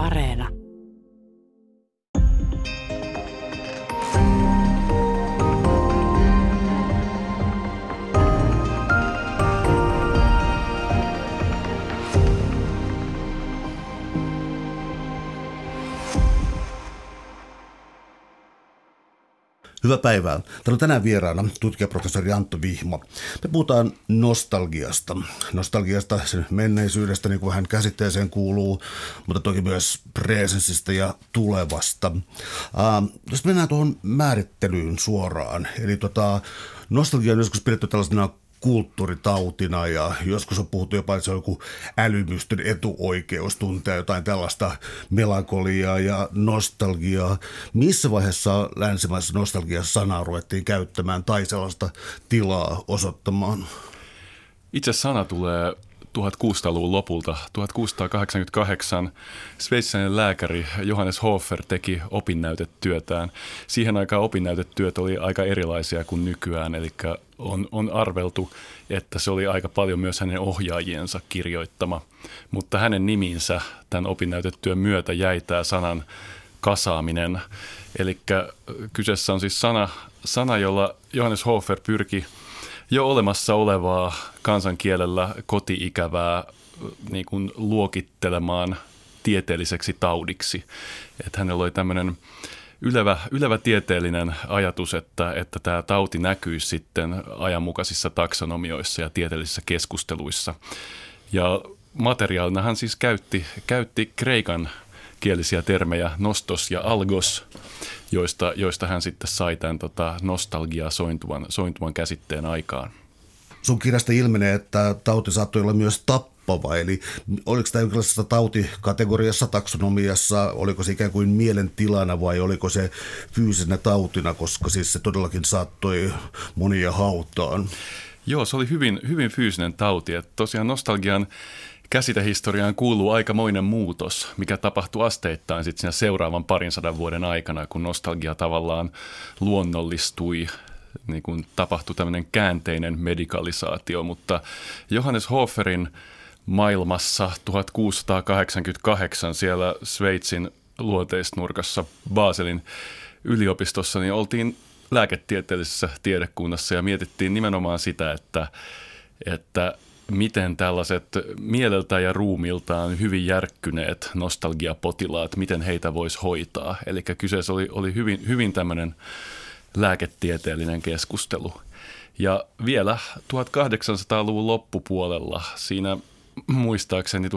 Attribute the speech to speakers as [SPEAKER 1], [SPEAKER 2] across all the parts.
[SPEAKER 1] Areena.
[SPEAKER 2] Hyvää päivää. Täällä on tänään vieraana tutkijaprofessori Antto Vihma. Me puhutaan nostalgiasta. Nostalgiasta, sen menneisyydestä, niin kuin vähän käsitteeseen kuuluu, mutta toki myös presensistä ja tulevasta. Uh, jos mennään tuohon määrittelyyn suoraan, eli tota, nostalgia on joskus pidetty tällaisena kulttuuritautina ja joskus on puhuttu jopa, että se on joku älymystön etuoikeus tuntea jotain tällaista melankoliaa ja nostalgiaa. Missä vaiheessa länsimaisessa nostalgiassa sanaa ruvettiin käyttämään tai sellaista tilaa osoittamaan?
[SPEAKER 3] Itse sana tulee 1600-luvun lopulta, 1688, sveitsiläinen lääkäri Johannes Hofer teki opinnäytetyötään. Siihen aikaan opinnäytetyöt oli aika erilaisia kuin nykyään, eli on, on arveltu, että se oli aika paljon myös hänen ohjaajiensa kirjoittama. Mutta hänen niminsä tämän opinnäytetyön myötä jäi tämä sanan kasaaminen. Eli kyseessä on siis sana, sana, jolla Johannes Hofer pyrki – jo olemassa olevaa kansankielellä koti-ikävää niin kuin luokittelemaan tieteelliseksi taudiksi. Että hänellä oli tämmöinen ylevä, ylevä tieteellinen ajatus, että, että tämä tauti näkyy sitten ajanmukaisissa taksonomioissa ja tieteellisissä keskusteluissa. Ja materiaalina hän siis käytti, käytti kreikan kielisiä termejä nostos ja algos, joista, joista hän sitten sai tämän tota, nostalgia sointuvan, sointuvan käsitteen aikaan.
[SPEAKER 2] Sun kirjasta ilmenee, että tauti saattoi olla myös tappava, eli oliko tämä jonkinlaisessa tautikategoriassa, taksonomiassa, oliko se ikään kuin mielentilana vai oliko se fyysisenä tautina, koska siis se todellakin saattoi monia hautaan?
[SPEAKER 3] Joo, se oli hyvin, hyvin fyysinen tauti. Että tosiaan nostalgian käsitehistoriaan kuuluu aikamoinen muutos, mikä tapahtui asteittain sitten siinä seuraavan parin sadan vuoden aikana, kun nostalgia tavallaan luonnollistui niin kuin tapahtui tämmöinen käänteinen medikalisaatio, mutta Johannes Hoferin maailmassa 1688 siellä Sveitsin luoteisnurkassa Baselin yliopistossa, niin oltiin lääketieteellisessä tiedekunnassa ja mietittiin nimenomaan sitä, että, että miten tällaiset mieleltä ja ruumiltaan hyvin järkkyneet nostalgiapotilaat, miten heitä voisi hoitaa. Eli kyseessä oli, oli hyvin, hyvin tämmöinen lääketieteellinen keskustelu. Ja vielä 1800-luvun loppupuolella, siinä muistaakseni 1860-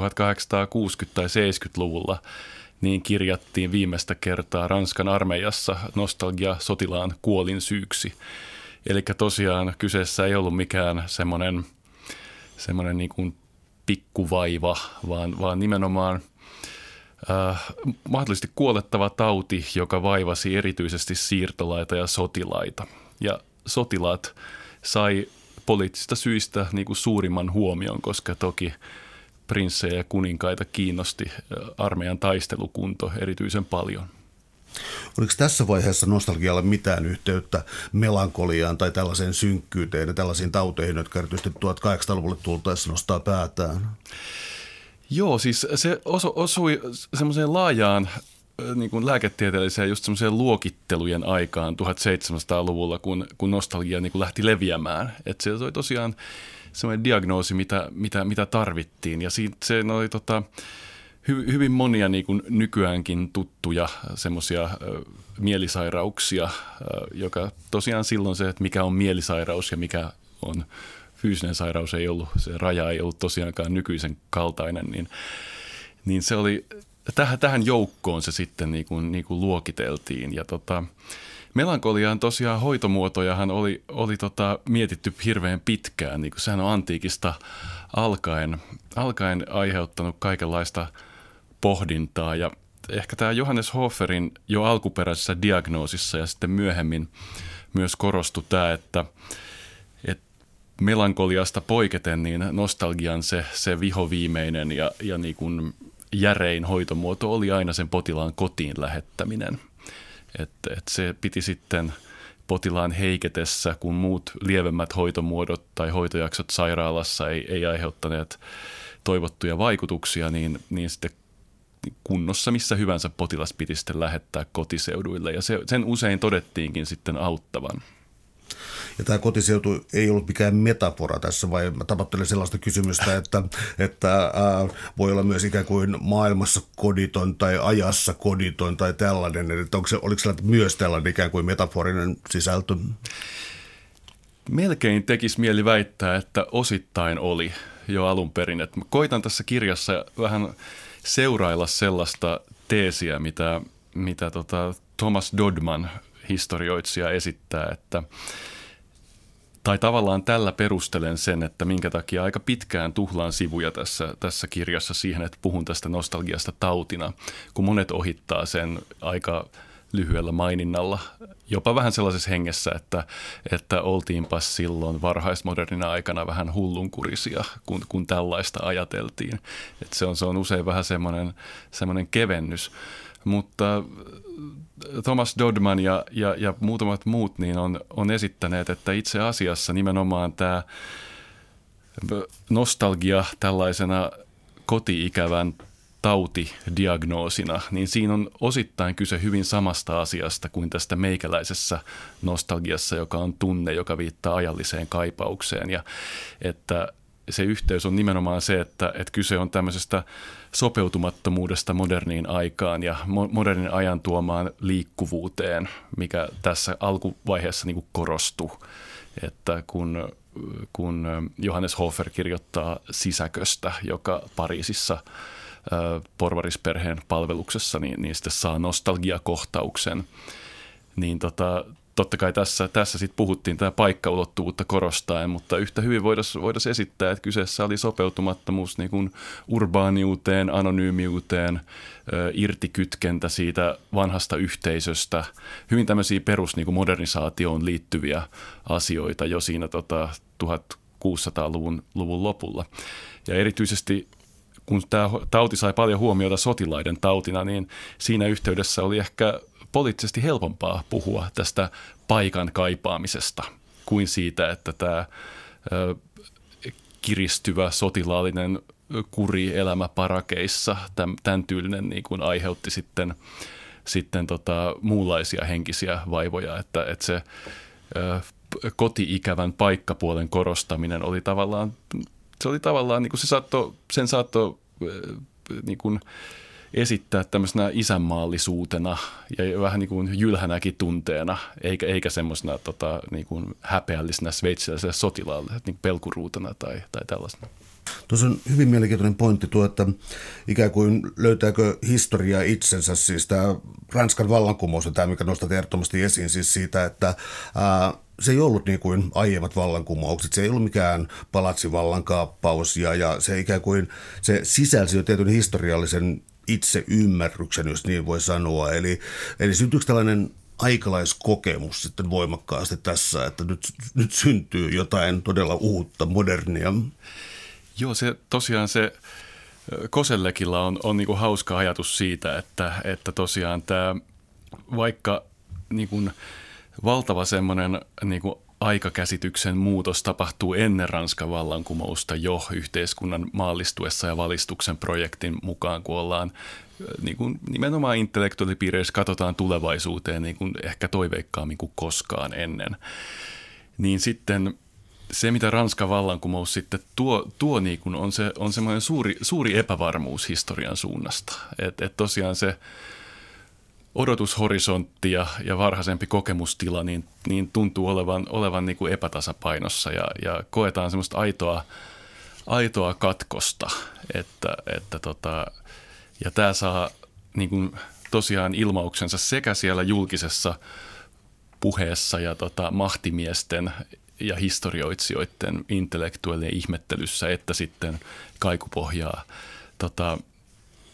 [SPEAKER 3] tai 70-luvulla, niin kirjattiin viimeistä kertaa Ranskan armeijassa nostalgia sotilaan kuolin syyksi. Eli tosiaan kyseessä ei ollut mikään semmoinen – semmoinen niin kuin pikkuvaiva, vaan, vaan nimenomaan äh, mahdollisesti kuolettava tauti, joka vaivasi erityisesti siirtolaita ja sotilaita. Ja sotilaat sai poliittisista syistä niin kuin suurimman huomion, koska toki prinssejä ja kuninkaita kiinnosti äh, armeijan taistelukunto erityisen paljon –
[SPEAKER 2] Oliko tässä vaiheessa nostalgialla mitään yhteyttä melankoliaan tai tällaiseen synkkyyteen ja tällaisiin tauteihin, jotka erityisesti 1800-luvulle tultaessa nostaa päätään?
[SPEAKER 3] Joo, siis se osu, osui semmoiseen laajaan niin kuin lääketieteelliseen just semmoiseen luokittelujen aikaan 1700-luvulla, kun, kun nostalgia niin kuin lähti leviämään. Että se oli tosiaan semmoinen diagnoosi, mitä, mitä, mitä tarvittiin. Ja siitä, se oli tota, hy, hyvin monia niin kuin nykyäänkin tuttuja semmoisia mielisairauksia, joka tosiaan silloin se, että mikä on mielisairaus ja mikä on fyysinen sairaus ei ollut, se raja ei ollut tosiaankaan nykyisen kaltainen, niin, niin se oli, tähän, tähän joukkoon se sitten niin kuin, niin kuin luokiteltiin. Ja tota, Melankoliaan tosiaan hoitomuotojahan oli, oli tota, mietitty hirveän pitkään, niin kuin sehän on antiikista alkaen, alkaen aiheuttanut kaikenlaista – pohdintaa ja ehkä tämä Johannes Hoferin jo alkuperäisessä diagnoosissa ja sitten myöhemmin myös korostui tämä, että, että melankoliasta poiketen niin nostalgian se, se vihoviimeinen ja, ja niin kuin järein hoitomuoto oli aina sen potilaan kotiin lähettäminen. Että, että se piti sitten potilaan heiketessä, kun muut lievemmät hoitomuodot tai hoitojaksot sairaalassa ei, ei aiheuttaneet toivottuja vaikutuksia, niin, niin sitten kunnossa missä hyvänsä potilas piti sitten lähettää kotiseuduille ja se, sen usein todettiinkin sitten auttavan.
[SPEAKER 2] Ja tämä kotiseutu ei ollut mikään metafora tässä, vai mä tapattelen sellaista kysymystä, että, että ää, voi olla myös ikään kuin maailmassa koditon tai ajassa koditon tai tällainen. Että onko se, oliko se myös tällainen ikään kuin metaforinen sisältö?
[SPEAKER 3] Melkein tekisi mieli väittää, että osittain oli jo alun perin. Et mä koitan tässä kirjassa vähän seurailla sellaista teesiä, mitä, mitä tota Thomas Dodman, historioitsija, esittää, että tai tavallaan tällä perustelen sen, että minkä takia aika pitkään tuhlaan sivuja tässä, tässä kirjassa siihen, että puhun tästä nostalgiasta tautina, kun monet ohittaa sen aika lyhyellä maininnalla, jopa vähän sellaisessa hengessä, että, että oltiinpa silloin varhaismodernina aikana vähän hullunkurisia, kun, kun tällaista ajateltiin. Että se, on, se on usein vähän semmoinen, semmoinen kevennys. Mutta Thomas Dodman ja, ja, ja muutamat muut niin on, on esittäneet, että itse asiassa nimenomaan tämä nostalgia tällaisena kotiikävän tautidiagnoosina, niin siinä on osittain kyse hyvin samasta asiasta kuin tästä meikäläisessä nostalgiassa, joka on tunne, joka viittaa ajalliseen kaipaukseen. Ja että se yhteys on nimenomaan se, että, että kyse on tämmöisestä sopeutumattomuudesta moderniin aikaan ja modernin ajan tuomaan liikkuvuuteen, mikä tässä alkuvaiheessa niin korostuu. Että kun, kun Johannes Hofer kirjoittaa sisäköstä, joka Pariisissa porvarisperheen palveluksessa, niin, niin sitten saa nostalgiakohtauksen. Niin tota, totta kai tässä, tässä sitten puhuttiin tämä paikkaulottuvuutta korostaen, mutta yhtä hyvin voitaisiin voitais esittää, että kyseessä oli sopeutumattomuus niin kuin urbaaniuteen, anonyymiuteen, irtikytkentä siitä vanhasta yhteisöstä, hyvin tämmöisiä perus niin kuin modernisaatioon liittyviä asioita jo siinä tota, 1600-luvun luvun lopulla. Ja erityisesti kun tämä tauti sai paljon huomiota sotilaiden tautina, niin siinä yhteydessä oli ehkä poliittisesti helpompaa puhua tästä paikan kaipaamisesta kuin siitä, että tämä kiristyvä sotilaallinen kuri elämä parakeissa, tämän tyylinen niin kuin aiheutti sitten, sitten tota, muunlaisia henkisiä vaivoja, että, että se koti-ikävän paikkapuolen korostaminen oli tavallaan, se oli tavallaan, niin kuin se saatto, sen saattoi niin kuin, esittää tämmöisenä isänmaallisuutena ja vähän niin kuin jylhänäkin tunteena, eikä, eikä semmoisena tota, niin kuin häpeällisenä sveitsiläiselle sotilaalle, niin pelkuruutena tai, tai tällaisena.
[SPEAKER 2] Tuossa on hyvin mielenkiintoinen pointti tuo, että ikään kuin löytääkö historia itsensä, siis tämä Ranskan vallankumous on tämä, mikä nostat ehdottomasti esiin siis siitä, että ää, se ei ollut niin kuin aiemmat vallankumoukset, se ei ollut mikään palatsivallankaappaus ja, ja se ikään kuin se sisälsi jo tietyn historiallisen itse ymmärryksen, jos niin voi sanoa. Eli, eli syntyykö tällainen aikalaiskokemus sitten voimakkaasti tässä, että nyt, nyt syntyy jotain todella uutta, modernia?
[SPEAKER 3] Joo, se tosiaan se Kosellekilla on, on niin hauska ajatus siitä, että, että tosiaan tämä vaikka niin kuin valtava semmoinen niin kuin aikakäsityksen muutos tapahtuu ennen Ranskan vallankumousta jo yhteiskunnan maallistuessa ja valistuksen projektin mukaan, kun ollaan niin kuin nimenomaan intellektuaalipiireissä katsotaan tulevaisuuteen niin kuin ehkä toiveikkaammin kuin koskaan ennen. Niin sitten se, mitä Ranskan vallankumous sitten tuo, tuo niin kuin on, se, on semmoinen suuri, suuri epävarmuus historian suunnasta. Että et tosiaan se odotushorisontti ja, ja varhaisempi kokemustila niin, niin tuntuu olevan, olevan niin kuin epätasapainossa ja, ja koetaan semmoista aitoa, aitoa katkosta. Että, että tota, ja tämä saa niin kuin tosiaan ilmauksensa sekä siellä julkisessa puheessa ja tota, mahtimiesten ja historioitsijoiden intellektuaalien ihmettelyssä, että sitten kaikupohjaa tota,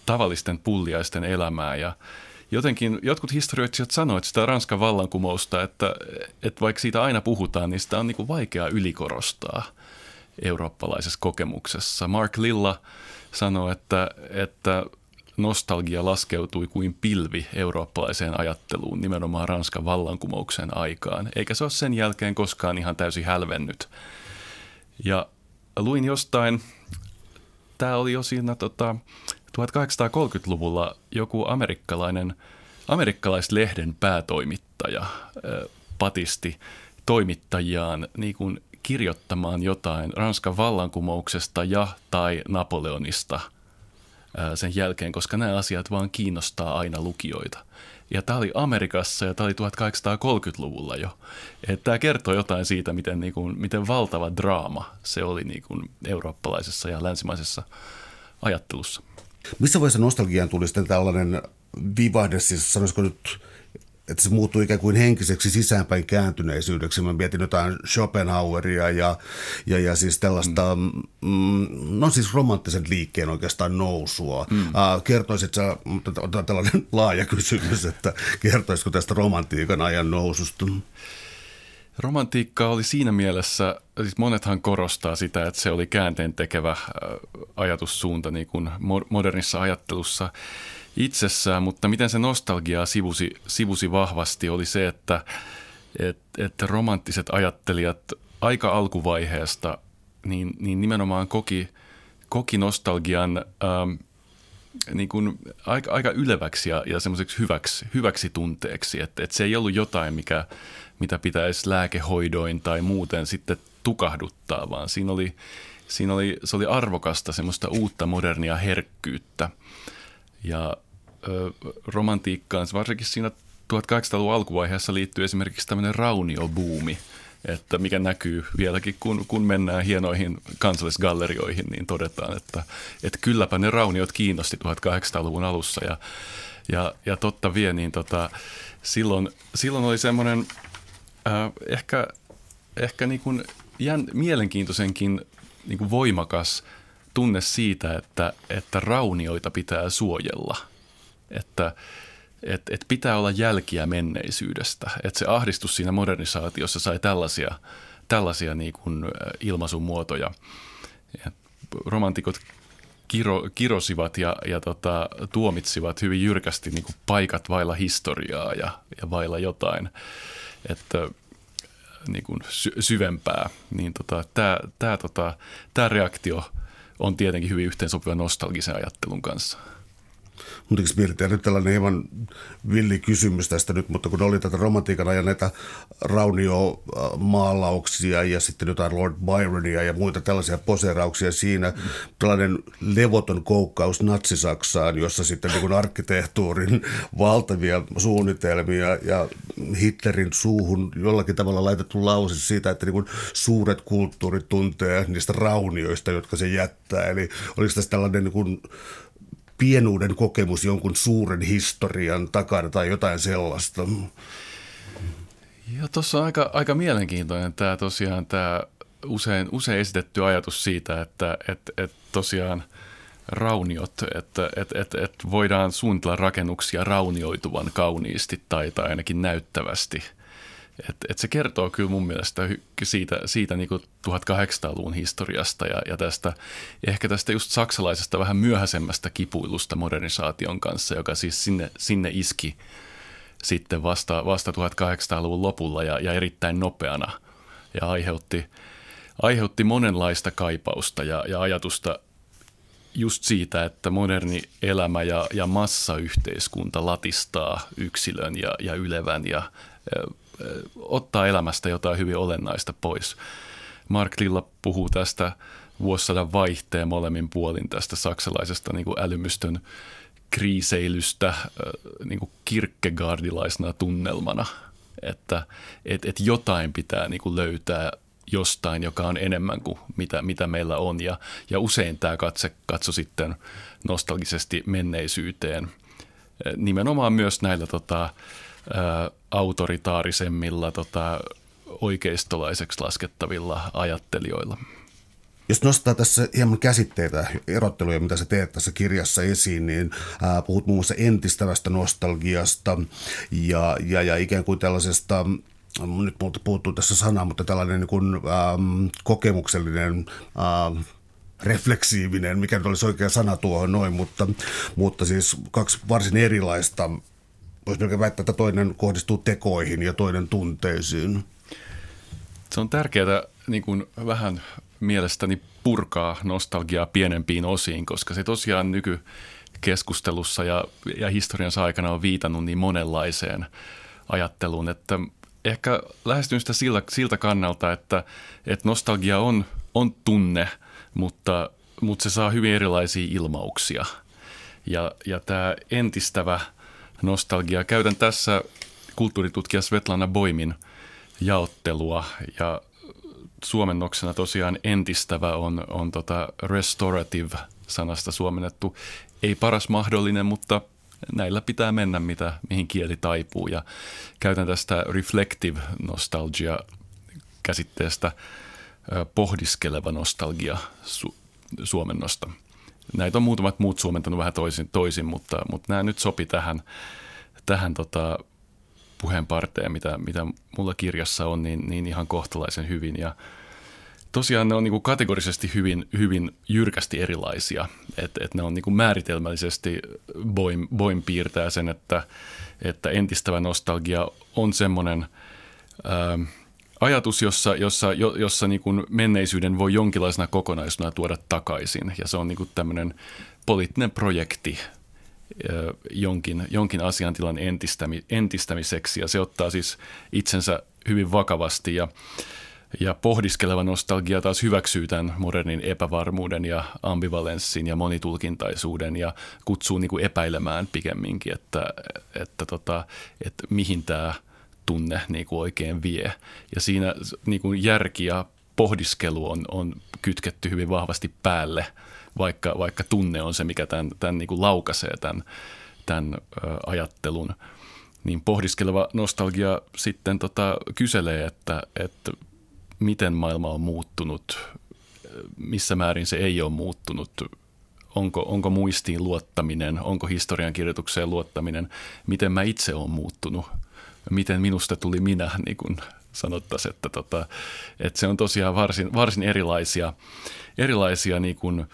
[SPEAKER 3] tavallisten pulliaisten elämää. Ja, jotenkin jotkut historioitsijat sanoivat sitä Ranskan vallankumousta, että, että vaikka siitä aina puhutaan, niin sitä on niin kuin vaikea ylikorostaa eurooppalaisessa kokemuksessa. Mark Lilla sanoi, että, että nostalgia laskeutui kuin pilvi eurooppalaiseen ajatteluun nimenomaan Ranskan vallankumouksen aikaan, eikä se ole sen jälkeen koskaan ihan täysin hälvennyt. Ja luin jostain, tämä oli jo siinä tota, 1830-luvulla joku amerikkalainen, amerikkalaislehden päätoimittaja patisti toimittajiaan niin kuin kirjoittamaan jotain Ranskan vallankumouksesta ja tai Napoleonista sen jälkeen, koska nämä asiat vaan kiinnostaa aina lukijoita. Ja tämä oli Amerikassa ja tämä oli 1830-luvulla jo. Että tämä kertoo jotain siitä, miten, niin kuin, miten valtava draama se oli niin kuin eurooppalaisessa ja länsimaisessa ajattelussa.
[SPEAKER 2] Missä vaiheessa nostalgiaan tuli sitten tällainen vivahde, siis sanoisiko nyt että se muuttui ikään kuin henkiseksi sisäänpäin kääntyneisyydeksi. Mä mietin jotain Schopenhaueria ja, ja, ja siis tällaista, mm. mm no siis romanttisen liikkeen oikeastaan nousua. Mm. Uh, kertoisit sä, tällainen laaja kysymys, että kertoisiko tästä romantiikan ajan noususta?
[SPEAKER 3] Romantiikka oli siinä mielessä, siis monethan korostaa sitä, että se oli käänteen tekevä ajatussuunta niin kuin modernissa ajattelussa itsessään, mutta miten se nostalgiaa sivusi, sivusi vahvasti oli se, että, että, että romanttiset ajattelijat aika alkuvaiheesta niin, niin nimenomaan koki, koki nostalgian ähm, niin kuin aika, aika yleväksi ja, ja semmoiseksi hyväksi, hyväksi tunteeksi, että, että se ei ollut jotain, mikä, mitä pitäisi lääkehoidoin tai muuten sitten tukahduttaa, vaan siinä oli, siinä oli, se oli arvokasta semmoista uutta modernia herkkyyttä. Ja ö, romantiikkaan, varsinkin siinä 1800-luvun alkuvaiheessa liittyy esimerkiksi tämmöinen rauniobuumi, että mikä näkyy vieläkin, kun, kun mennään hienoihin kansallisgallerioihin, niin todetaan, että, että kylläpä ne rauniot kiinnosti 1800-luvun alussa ja, ja, ja totta vie, niin tota, silloin, silloin oli semmoinen äh, ehkä, ehkä niin kuin jän, mielenkiintoisenkin niin kuin voimakas tunne siitä, että, että raunioita pitää suojella – että et, et pitää olla jälkiä menneisyydestä. Että se ahdistus siinä modernisaatiossa sai tällaisia, tällaisia niin kuin ilmaisumuotoja. Ja romantikot kiro, kirosivat ja, ja tota, tuomitsivat hyvin jyrkästi niin kuin paikat vailla historiaa ja, ja vailla jotain että, niin kuin sy- syvempää. Niin tota, tämä tää, tota, tää reaktio on tietenkin hyvin yhteensopiva nostalgisen ajattelun kanssa.
[SPEAKER 2] Mutta mietitään nyt tällainen hieman villi kysymys tästä nyt, mutta kun oli tätä romantiikan ajan näitä rauniomaalauksia ja sitten jotain Lord Byronia ja muita tällaisia poseerauksia siinä, tällainen levoton koukkaus natsisaksaan, jossa sitten niin arkkitehtuurin valtavia suunnitelmia ja Hitlerin suuhun jollakin tavalla laitettu lause siitä, että niin suuret kulttuurit tuntee niistä raunioista, jotka se jättää. Eli oliko tässä tällainen niin kuin pienuuden kokemus jonkun suuren historian takana tai jotain sellaista.
[SPEAKER 3] Joo, tuossa on aika, aika mielenkiintoinen tämä tosiaan tämä usein, usein esitetty ajatus siitä, että et, et tosiaan rauniot, että et, et, et voidaan suunnitella rakennuksia raunioituvan kauniisti tai, tai ainakin näyttävästi – et, et se kertoo kyllä mun mielestä siitä, siitä niin 1800-luvun historiasta ja, ja tästä, ehkä tästä just saksalaisesta vähän myöhäisemmästä kipuilusta modernisaation kanssa, joka siis sinne, sinne iski sitten vasta, vasta 1800-luvun lopulla ja, ja erittäin nopeana. Ja aiheutti, aiheutti monenlaista kaipausta ja, ja ajatusta just siitä, että moderni elämä ja, ja massayhteiskunta latistaa yksilön ja, ja ylevän ja ottaa elämästä jotain hyvin olennaista pois. Mark Lilla puhuu tästä vuosisadan vaihteen molemmin puolin tästä saksalaisesta niin kuin älymystön kriiseilystä niin kuin kirkkegaardilaisena tunnelmana, että et, et jotain pitää niin kuin löytää jostain, joka on enemmän kuin mitä, mitä meillä on. Ja, ja usein tämä katse katso sitten nostalgisesti menneisyyteen. Nimenomaan myös näillä tota, ä, autoritaarisemmilla tota, oikeistolaiseksi laskettavilla ajattelijoilla.
[SPEAKER 2] Jos nostaa tässä hieman käsitteitä, erotteluja, mitä sä teet tässä kirjassa esiin, niin ää, puhut muun muassa entistävästä nostalgiasta ja, ja, ja ikään kuin tällaisesta nyt multa puuttuu tässä sana, mutta tällainen niin kuin, ähm, kokemuksellinen ähm, refleksiivinen, mikä nyt olisi oikea sana tuohon noin, mutta, mutta siis kaksi varsin erilaista voisi melkein väittää, että toinen kohdistuu tekoihin ja toinen tunteisiin.
[SPEAKER 3] Se on tärkeää niin kuin vähän mielestäni purkaa nostalgiaa pienempiin osiin, koska se tosiaan nyky, keskustelussa ja, ja historiansa aikana on viitannut niin monenlaiseen ajatteluun, että ehkä lähestyn sitä siltä, siltä kannalta, että, että nostalgia on, on tunne, mutta, mutta se saa hyvin erilaisia ilmauksia. Ja, ja tämä entistävä nostalgia, käytän tässä kulttuuritutkija Svetlana Boimin jaottelua ja suomennoksena tosiaan entistävä on, on tota restorative-sanasta suomennettu. Ei paras mahdollinen, mutta näillä pitää mennä, mitä, mihin kieli taipuu. Ja käytän tästä reflective nostalgia käsitteestä pohdiskeleva nostalgia su- suomennosta. Näitä on muutamat muut suomentanut vähän toisin, toisin mutta, mutta nämä nyt sopi tähän, tähän tota puheenparteen, mitä, mitä mulla kirjassa on, niin, niin ihan kohtalaisen hyvin. Ja tosiaan ne on niin kuin kategorisesti hyvin, hyvin jyrkästi erilaisia. että et ne on niin kuin määritelmällisesti, Boim, Boim piirtää sen, että, että entistävä nostalgia on semmoinen ajatus, jossa, jossa, jo, jossa niin kuin menneisyyden voi jonkinlaisena kokonaisuutena tuoda takaisin. Ja se on niin kuin tämmöinen poliittinen projekti jonkin, jonkin asiantilan entistämi, entistämiseksi. Ja se ottaa siis itsensä hyvin vakavasti ja ja pohdiskeleva nostalgia taas hyväksyy tämän modernin epävarmuuden ja ambivalenssin ja monitulkintaisuuden ja kutsuu niin kuin epäilemään pikemminkin, että, että, tota, että mihin tämä tunne niin kuin oikein vie. Ja siinä niin kuin järki ja pohdiskelu on, on kytketty hyvin vahvasti päälle, vaikka, vaikka tunne on se, mikä tämän, tämän niin kuin laukaisee tämän, tämän ajattelun. Niin pohdiskeleva nostalgia sitten tota, kyselee, että, että miten maailma on muuttunut, missä määrin se ei ole muuttunut, onko, onko muistiin luottaminen, onko historiankirjoitukseen luottaminen, miten mä itse olen muuttunut, miten minusta tuli minä, niin kuin sanottaisiin, että, tota, että se on tosiaan varsin, varsin erilaisia, erilaisia niin kuin,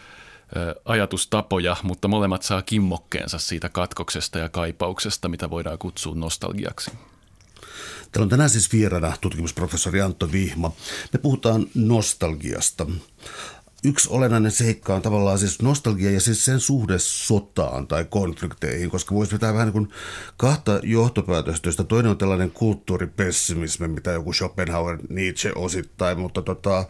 [SPEAKER 3] ajatustapoja, mutta molemmat saa kimmokkeensa siitä katkoksesta ja kaipauksesta, mitä voidaan kutsua nostalgiaksi.
[SPEAKER 2] Täällä on tänään siis vieraana tutkimusprofessori Antto Vihma. Me puhutaan nostalgiasta yksi olennainen seikka on tavallaan siis nostalgia ja siis sen suhde sotaan tai konflikteihin, koska voisi vetää vähän niin kuin kahta johtopäätöstä, toinen on tällainen kulttuuripessimismi, mitä joku Schopenhauer, Nietzsche osittain, mutta tota, äh,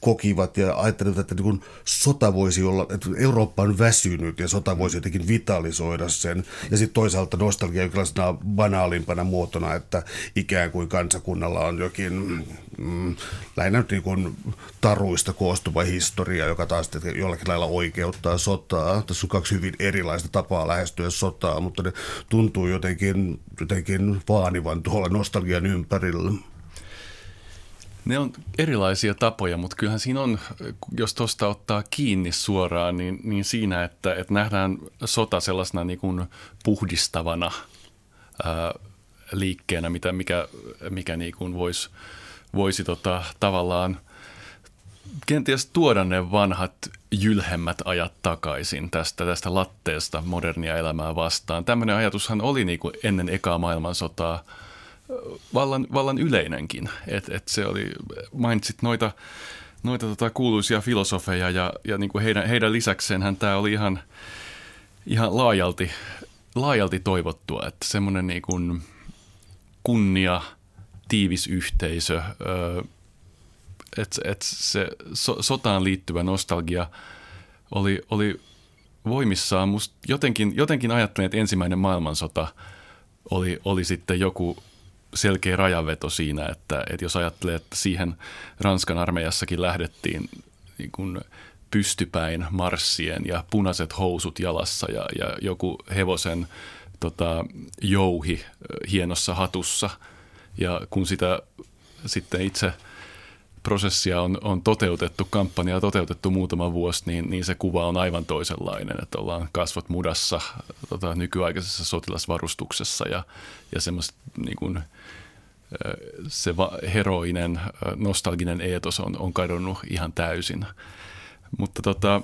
[SPEAKER 2] kokivat ja ajattelivat, että niin kuin sota voisi olla, että Eurooppa on väsynyt ja sota voisi jotenkin vitalisoida sen. Ja sitten toisaalta nostalgia jonkinlaisena banaalimpana muotona, että ikään kuin kansakunnalla on jokin mm, lähinnä niin kuin taruista koostuva historia, joka taas jollakin lailla oikeuttaa sotaa. Tässä on kaksi hyvin erilaista tapaa lähestyä sotaa, mutta ne tuntuu jotenkin, jotenkin vaanivan tuolla nostalgian ympärillä.
[SPEAKER 3] Ne on erilaisia tapoja, mutta kyllähän siinä on, jos tuosta ottaa kiinni suoraan, niin, niin siinä, että, että nähdään sota sellaisena niin kuin puhdistavana ää, liikkeenä, mitä, mikä, mikä niin kuin voisi voisi tota, tavallaan kenties tuoda ne vanhat jylhemmät ajat takaisin tästä, tästä latteesta modernia elämää vastaan. Tämmöinen ajatushan oli niin kuin ennen ekaa maailmansotaa vallan, vallan yleinenkin. Et, et se oli, mainitsit noita, noita tota kuuluisia filosofeja ja, ja niin kuin heidän, heidän lisäkseenhän tämä oli ihan, ihan laajalti, laajalti toivottua, että semmoinen niin kunnia – tiivis yhteisö, että et se so, sotaan liittyvä nostalgia oli, oli voimissaan. Musta jotenkin, jotenkin ajattelin, että ensimmäinen maailmansota oli, oli sitten joku selkeä rajanveto siinä, että, että jos ajattelee, että siihen Ranskan armeijassakin lähdettiin niin kuin pystypäin marssien ja punaiset housut jalassa ja, ja joku hevosen tota, jouhi hienossa hatussa – ja kun sitä sitten itse prosessia on, on toteutettu, kampanjaa toteutettu muutama vuosi, niin, niin se kuva on aivan toisenlainen, että ollaan kasvot mudassa tota, nykyaikaisessa sotilasvarustuksessa ja, ja semmoista niin kuin, se va, heroinen, nostalginen eetos on, on kadonnut ihan täysin. Mutta tota,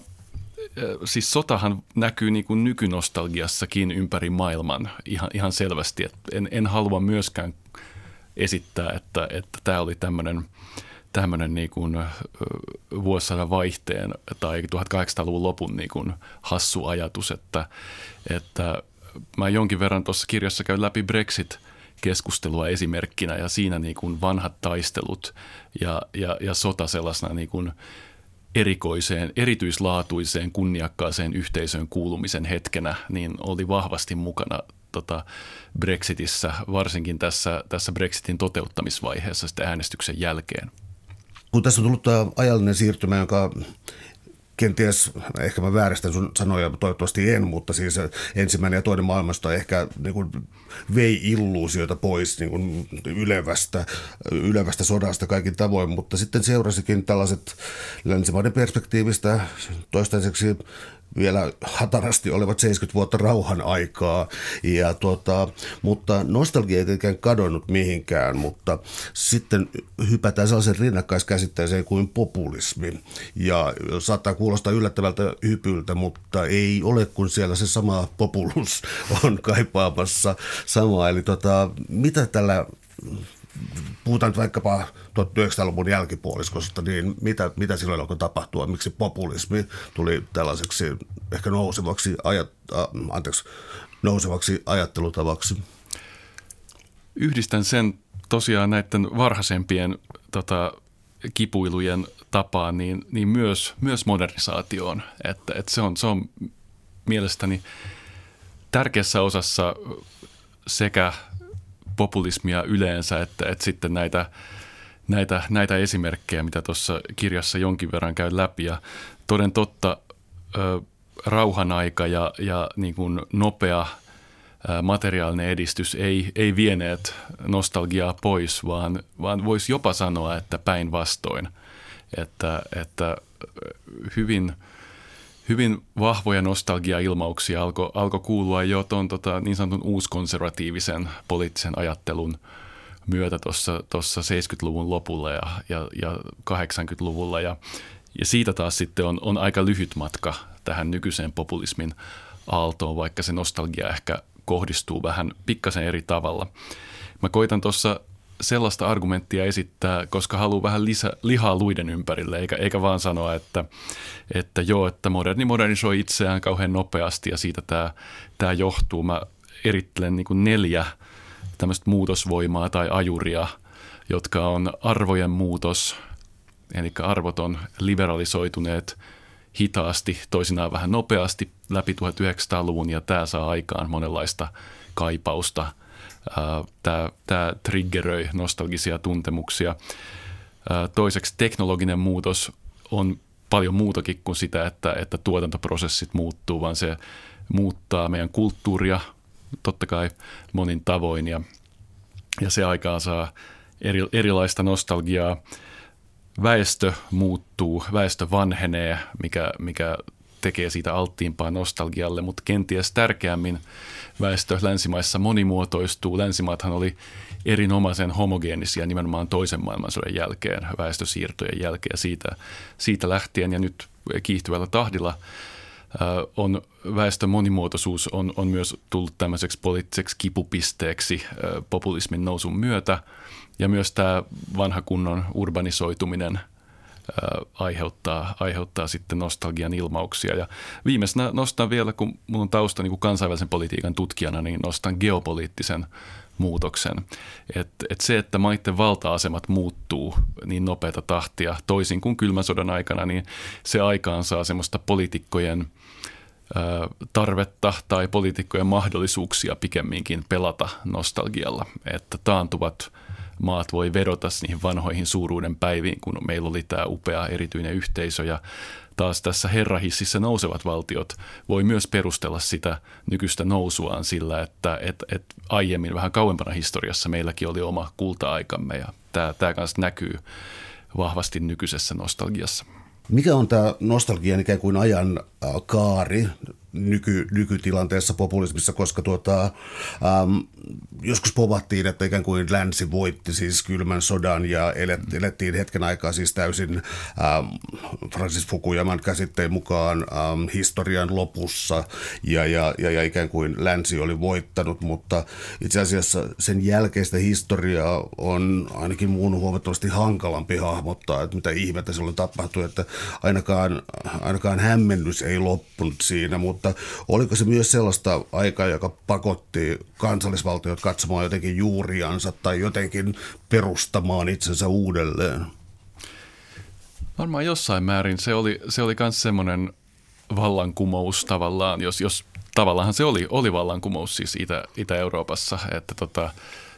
[SPEAKER 3] siis sotahan näkyy niin kuin nykynostalgiassakin ympäri maailman ihan, ihan selvästi. Et en, en halua myöskään esittää, että, että tämä oli tämmöinen tämmöinen niin kuin vuosisadan vaihteen tai 1800-luvun lopun niin kuin hassu ajatus, että, että mä jonkin verran tuossa kirjassa käyn läpi Brexit-keskustelua esimerkkinä ja siinä niin kuin vanhat taistelut ja, ja, ja sota sellaisena niin kuin erikoiseen, erityislaatuiseen, kunniakkaaseen yhteisöön kuulumisen hetkenä, niin oli vahvasti mukana tota Brexitissä, varsinkin tässä, tässä Brexitin toteuttamisvaiheessa sitten äänestyksen jälkeen.
[SPEAKER 2] Kun tässä on tullut tämä ajallinen siirtymä, jonka kenties, ehkä mä vääristän sun sanoja, toivottavasti en, mutta siis ensimmäinen ja toinen maailmasta ehkä niin kuin vei illuusioita pois niin kuin ylevästä, ylevästä sodasta kaikin tavoin, mutta sitten seurasikin tällaiset länsimaiden perspektiivistä toistaiseksi vielä hatarasti olevat 70 vuotta rauhan aikaa. Ja tuota, mutta nostalgia ei tietenkään kadonnut mihinkään, mutta sitten hypätään sellaisen rinnakkaiskäsitteeseen kuin populismi. Ja saattaa kuulostaa yllättävältä hypyltä, mutta ei ole, kun siellä se sama populus on kaipaamassa samaa. Eli tota, mitä tällä puhutaan vaikkapa 1900-luvun jälkipuoliskosta, niin mitä, mitä silloin alkoi tapahtua? Miksi populismi tuli tällaiseksi ehkä nousevaksi, ajat, äh, anteeksi, nousevaksi ajattelutavaksi?
[SPEAKER 3] Yhdistän sen tosiaan näiden varhaisempien tota, kipuilujen tapaan, niin, niin myös, myös modernisaatioon. Että, että se, on, se on mielestäni tärkeässä osassa sekä populismia yleensä, että, että sitten näitä, näitä, näitä esimerkkejä, mitä tuossa kirjassa jonkin verran käy läpi. Ja toden totta, ö, rauhan aika ja, ja niin kuin nopea materiaalinen edistys ei, ei vieneet nostalgiaa pois, vaan, vaan voisi jopa sanoa, että päinvastoin. Että, että hyvin – hyvin vahvoja nostalgia-ilmauksia alkoi alko kuulua jo tuon tota, niin sanotun uuskonservatiivisen poliittisen ajattelun myötä tuossa 70-luvun lopulla ja, ja, ja 80-luvulla. Ja, ja siitä taas sitten on, on aika lyhyt matka tähän nykyiseen populismin aaltoon, vaikka se nostalgia ehkä kohdistuu vähän pikkasen eri tavalla. Mä koitan tuossa sellaista argumenttia esittää, koska haluaa vähän lisä, lihaa luiden ympärille, eikä, eikä vaan sanoa, että, että joo, että moderni modernisoi itseään kauhean nopeasti ja siitä tämä, tämä johtuu. Mä erittelen niin kuin neljä tämmöistä muutosvoimaa tai ajuria, jotka on arvojen muutos, eli arvot on liberalisoituneet hitaasti, toisinaan vähän nopeasti läpi 1900-luvun ja tämä saa aikaan monenlaista kaipausta – Tämä, tämä triggeröi nostalgisia tuntemuksia. Toiseksi teknologinen muutos on paljon muutakin kuin sitä, että, että tuotantoprosessit muuttuu, vaan se muuttaa meidän kulttuuria totta kai monin tavoin ja, ja se aikaa saa eri, erilaista nostalgiaa. Väestö muuttuu, väestö vanhenee, mikä, mikä tekee siitä alttiimpaa nostalgialle, mutta kenties tärkeämmin väestö länsimaissa monimuotoistuu. Länsimaathan oli erinomaisen homogeenisia nimenomaan toisen maailmansodan jälkeen, väestösiirtojen jälkeen siitä, siitä lähtien ja nyt kiihtyvällä tahdilla on väestön monimuotoisuus on, on myös tullut tämmöiseksi poliittiseksi kipupisteeksi populismin nousun myötä. Ja myös tämä vanha kunnon urbanisoituminen – aiheuttaa, aiheuttaa sitten nostalgian ilmauksia. Ja viimeisenä nostan vielä, kun minulla on tausta niin kuin kansainvälisen politiikan tutkijana, niin nostan geopoliittisen muutoksen. Et, et se, että maiden valta-asemat muuttuu niin nopeata tahtia toisin kuin kylmän sodan aikana, niin se aikaan saa semmoista poliitikkojen tarvetta tai poliitikkojen mahdollisuuksia pikemminkin pelata nostalgialla, että taantuvat maat voi vedota niihin vanhoihin suuruuden päiviin, kun meillä oli tämä upea erityinen yhteisö ja taas tässä herrahississä nousevat valtiot voi myös perustella sitä nykyistä nousuaan sillä, että et, et aiemmin vähän kauempana historiassa meilläkin oli oma kulta-aikamme ja tämä, kanssa näkyy vahvasti nykyisessä nostalgiassa.
[SPEAKER 2] Mikä on tämä nostalgian ikään kuin ajan kaari nyky, nykytilanteessa populismissa, koska tuota, ähm, joskus povattiin, että ikään kuin länsi voitti siis kylmän sodan ja elet, elettiin hetken aikaa siis täysin ähm, Francis Fukuyaman käsitteen mukaan ähm, historian lopussa ja, ja, ja, ja ikään kuin länsi oli voittanut, mutta itse asiassa sen jälkeistä historiaa on ainakin muun huomattavasti hankalampi hahmottaa, että mitä ihmettä silloin tapahtui, että ainakaan, ainakaan hämmennys ei loppunut siinä, mutta oliko se myös sellaista aikaa, joka pakotti kansallisvaltiot katsomaan jotenkin juuriansa tai jotenkin perustamaan itsensä uudelleen?
[SPEAKER 3] Varmaan jossain määrin se oli, se oli myös semmoinen vallankumous tavallaan, jos, jos tavallaan se oli, oli vallankumous siis Itä, Itä-Euroopassa, että tota,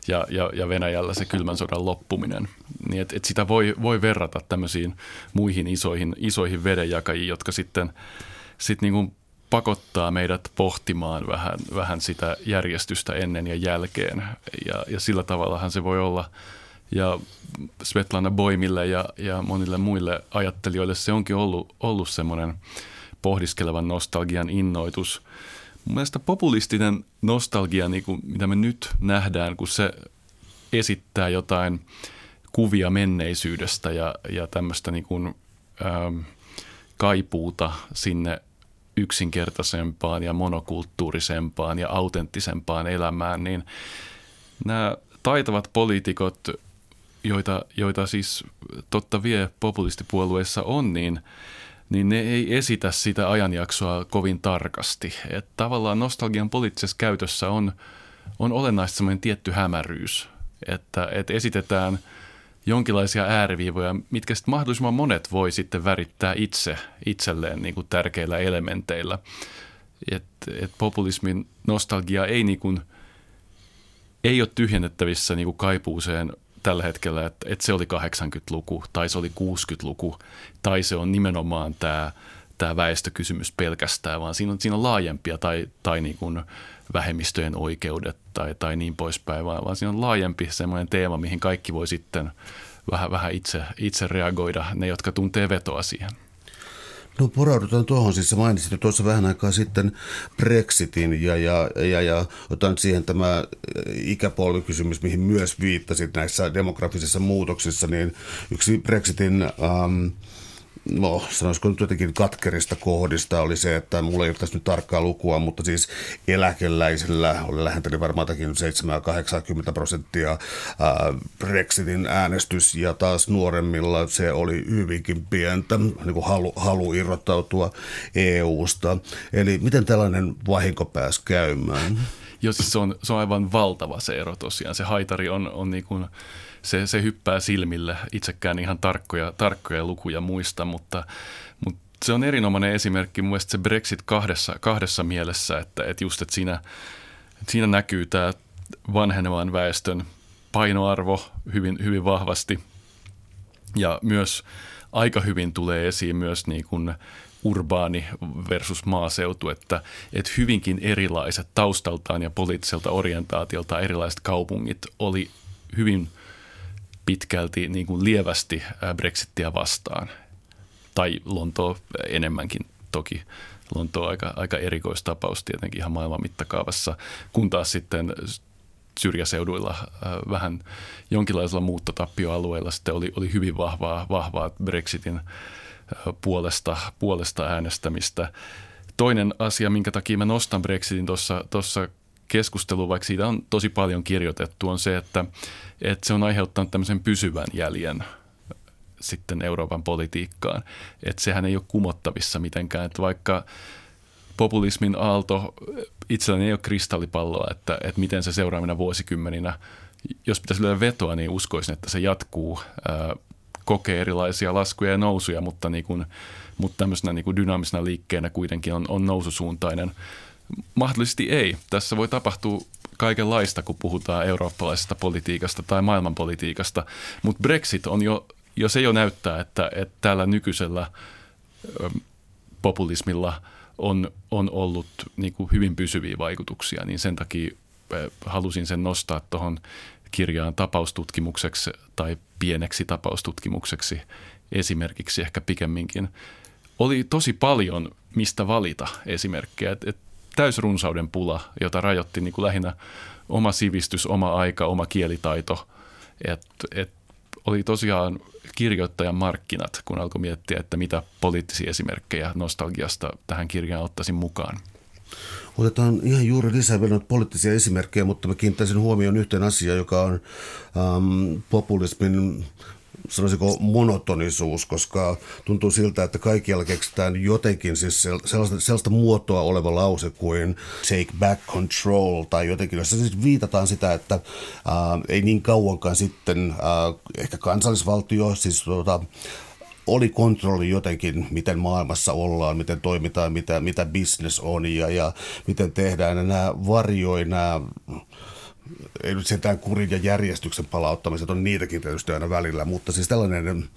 [SPEAKER 3] ja, ja, ja Venäjällä se kylmän sodan loppuminen. Niin et, et sitä voi, voi verrata tämmöisiin muihin isoihin, isoihin vedenjakajiin, jotka sitten sit niinku pakottaa meidät pohtimaan vähän, vähän sitä järjestystä ennen ja jälkeen. Ja, ja sillä tavallahan se voi olla. Ja Svetlana Boimille ja, ja monille muille ajattelijoille se onkin ollut, ollut semmoinen pohdiskelevan nostalgian innoitus – Mun mielestä populistinen nostalgia, niin kuin mitä me nyt nähdään, kun se esittää jotain kuvia menneisyydestä ja, ja tämmöistä niin kuin, ähm, kaipuuta sinne yksinkertaisempaan ja monokulttuurisempaan ja autenttisempaan elämään, niin nämä taitavat poliitikot, joita, joita siis totta vie populistipuolueissa on, niin – niin ne ei esitä sitä ajanjaksoa kovin tarkasti. Et tavallaan nostalgian poliittisessa käytössä on, on olennaista semmoinen tietty hämäryys, että, että esitetään jonkinlaisia ääriviivoja, mitkä sitten mahdollisimman monet voi sitten värittää itse itselleen niin kuin tärkeillä elementeillä. Et, et populismin nostalgia ei, niin kuin, ei ole tyhjennettävissä niin kuin kaipuuseen tällä hetkellä, että, että se oli 80-luku tai se oli 60-luku tai se on nimenomaan tämä, tämä väestökysymys pelkästään, vaan siinä on, siinä on laajempia tai, tai niin kuin vähemmistöjen oikeudet tai, tai niin poispäin, vaan, vaan siinä on laajempi semmoinen teema, mihin kaikki voi sitten vähän, vähän itse, itse reagoida, ne jotka tuntee vetoa siihen.
[SPEAKER 2] No poraudutaan tuohon, siis mainitsit tuossa vähän aikaa sitten Brexitin ja, ja, ja, ja otan siihen tämä ikäpolvikysymys, mihin myös viittasit näissä demografisissa muutoksissa, niin yksi Brexitin... Ähm, no sanoisiko nyt jotenkin katkerista kohdista oli se, että mulla ei ole tässä nyt tarkkaa lukua, mutta siis eläkeläisillä oli lähentänyt varmaan 7-80 prosenttia Brexitin äänestys ja taas nuoremmilla se oli hyvinkin pientä niin kuin halu, halu irrottautua EU-sta. Eli miten tällainen vahinko pääsi käymään?
[SPEAKER 3] Joo, siis se on, se on aivan valtava se ero tosiaan. Se haitari on, on niin kuin se, se hyppää silmille. Itsekään ihan tarkkoja, tarkkoja lukuja muista, mutta, mutta se on erinomainen esimerkki mun se Brexit kahdessa, kahdessa mielessä, että, että just että siinä, että siinä näkyy tämä vanhenevan väestön painoarvo hyvin, hyvin vahvasti ja myös aika hyvin tulee esiin myös niin kuin urbaani versus maaseutu, että, että hyvinkin erilaiset taustaltaan ja poliittiselta orientaatiolta erilaiset kaupungit oli hyvin – pitkälti niin kuin lievästi Brexittiä vastaan. Tai Lontoa enemmänkin toki. Lontoa aika, aika erikoistapaus tietenkin ihan maailman mittakaavassa, kun taas sitten syrjäseuduilla vähän jonkinlaisilla muuttotappioalueilla sitten oli, oli hyvin vahvaa, vahvaa Brexitin puolesta, puolesta äänestämistä. Toinen asia, minkä takia mä nostan Brexitin tuossa keskustelu, vaikka siitä on tosi paljon kirjoitettu, on se, että, että se on aiheuttanut tämmöisen pysyvän jäljen sitten Euroopan politiikkaan. Että sehän ei ole kumottavissa mitenkään, että vaikka populismin aalto, itselläni ei ole kristallipalloa, että, että miten se seuraavina vuosikymmeninä, jos pitäisi löydä vetoa, niin uskoisin, että se jatkuu, ää, kokee erilaisia laskuja ja nousuja, mutta, niin kuin, mutta tämmöisenä niin kuin dynaamisena liikkeenä kuitenkin on, on noususuuntainen mahdollisesti ei. Tässä voi tapahtua kaikenlaista, kun puhutaan eurooppalaisesta politiikasta tai maailmanpolitiikasta, mutta Brexit on jo, jo se jo näyttää, että, että tällä nykyisellä populismilla on, on ollut niin kuin hyvin pysyviä vaikutuksia, niin sen takia halusin sen nostaa tuohon kirjaan tapaustutkimukseksi tai pieneksi tapaustutkimukseksi esimerkiksi ehkä pikemminkin. oli tosi paljon mistä valita esimerkkejä. Et, et täysrunsauden pula, jota rajoitti niin kuin lähinnä oma sivistys, oma aika, oma kielitaito. Et, et oli tosiaan kirjoittajan markkinat, kun alkoi miettiä, että mitä poliittisia esimerkkejä nostalgiasta tähän kirjaan ottaisin mukaan.
[SPEAKER 2] Otetaan ihan juuri lisää vielä poliittisia esimerkkejä, mutta mä kiinnittäisin huomioon yhteen asiaan, joka on ähm, populismin sanoisiko monotonisuus, koska tuntuu siltä, että kaikkialla keksitään jotenkin siis sellaista, sellaista muotoa oleva lause kuin take back control tai jotenkin, jossa siis viitataan sitä, että ää, ei niin kauankaan sitten ää, ehkä kansallisvaltio, siis tuota, oli kontrolli jotenkin, miten maailmassa ollaan, miten toimitaan, mitä, mitä business on ja, ja miten tehdään. Ja nämä varjoi nämä ei nyt sentään kurin ja järjestyksen palauttamiset on niitäkin tietysti aina välillä, mutta siis tällainen,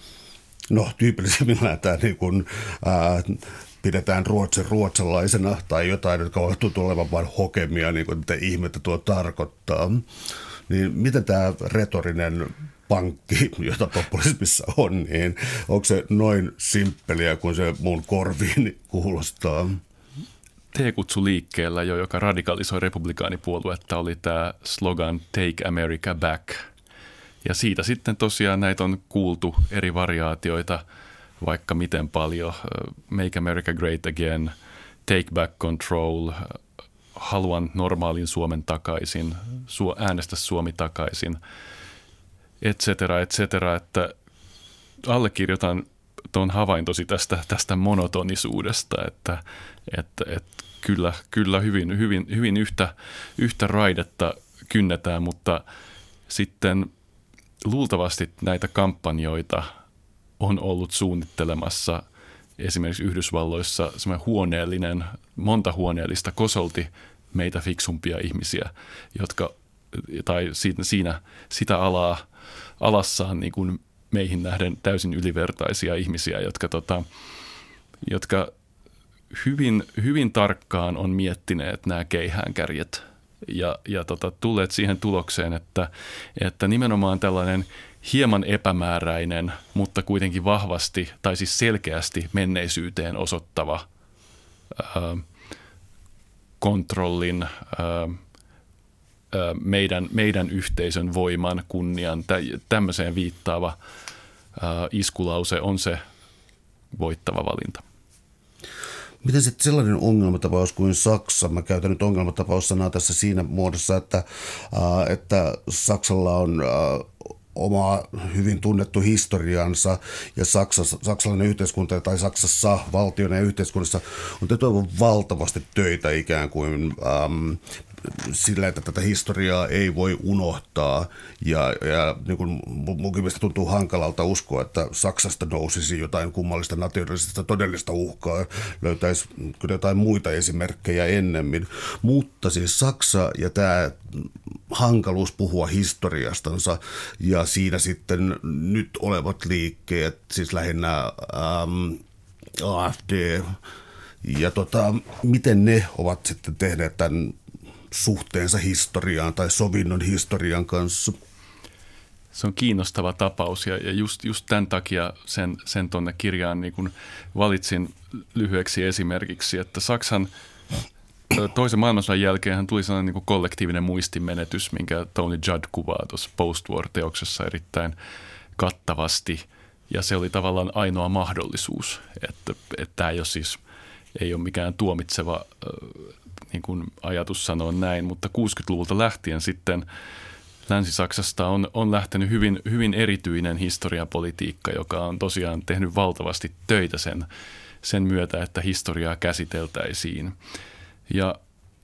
[SPEAKER 2] no tyypillisimmillään tämä niin kuin, ää, pidetään ruotsin ruotsalaisena tai jotain, jotka tuntuu olevan vain hokemia, niin kuin mitä ihmettä tuo tarkoittaa. Niin miten tämä retorinen pankki, jota populismissa on, niin onko se noin simppeliä kuin se mun korviin kuulostaa?
[SPEAKER 3] T-kutsu liikkeellä jo, joka radikalisoi republikaanipuoluetta, oli tämä slogan Take America Back. Ja siitä sitten tosiaan näitä on kuultu eri variaatioita, vaikka miten paljon. Make America Great Again, Take Back Control, haluan normaalin Suomen takaisin, äänestä Suomi takaisin, et cetera, et cetera, että allekirjoitan tuon havaintosi tästä, tästä monotonisuudesta, että, että, että kyllä, kyllä hyvin, hyvin, hyvin yhtä, yhtä raidetta kynnetään, mutta sitten luultavasti näitä kampanjoita on ollut suunnittelemassa esimerkiksi Yhdysvalloissa semmoinen huoneellinen, monta huoneellista kosolti meitä fiksumpia ihmisiä, jotka, tai siinä, sitä alaa, alassaan niin kuin meihin nähden täysin ylivertaisia ihmisiä, jotka, tota, jotka hyvin, hyvin tarkkaan on miettineet nämä keihäänkärjet ja, ja tota, tulleet siihen tulokseen, että, että nimenomaan tällainen hieman epämääräinen, mutta kuitenkin vahvasti tai siis selkeästi menneisyyteen osoittava ää, kontrollin, ää, meidän, meidän yhteisön voiman, kunnian, tä, tämmöiseen viittaava iskulause on se voittava valinta.
[SPEAKER 2] Miten sitten sellainen ongelmatapaus kuin Saksa, mä käytän nyt ongelmatapaussanaa tässä siinä muodossa, että, äh, että Saksalla on äh, oma hyvin tunnettu historiansa ja Saksassa, saksalainen yhteiskunta tai Saksassa valtiona ja yhteiskunnassa on tehty valtavasti töitä ikään kuin ähm, sillä, että tätä historiaa ei voi unohtaa. Ja, ja niin kuin munkin mielestä tuntuu hankalalta uskoa, että Saksasta nousisi jotain kummallista nationalistista todellista uhkaa. Löytäisi kyllä jotain muita esimerkkejä ennemmin. Mutta siis Saksa ja tämä hankaluus puhua historiastansa ja siinä sitten nyt olevat liikkeet, siis lähinnä ähm, AFD, ja tota, miten ne ovat sitten tehneet tämän suhteensa historiaan tai sovinnon historian kanssa?
[SPEAKER 3] Se on kiinnostava tapaus ja, ja just, just tämän takia sen, sen tuonne kirjaan niin kun valitsin lyhyeksi esimerkiksi, että Saksan toisen maailmansodan jälkeen hän tuli sellainen niin kollektiivinen muistimenetys, minkä Tony Judd kuvaa tuossa Post-War-teoksessa erittäin kattavasti. Ja se oli tavallaan ainoa mahdollisuus, että, että tämä ei ole siis ei ole mikään tuomitseva niin kuin ajatus sanoa näin, mutta 60-luvulta lähtien sitten Länsi-Saksasta on, on lähtenyt hyvin, hyvin erityinen historiapolitiikka, joka on tosiaan tehnyt valtavasti töitä sen, sen myötä, että historiaa käsiteltäisiin. Ja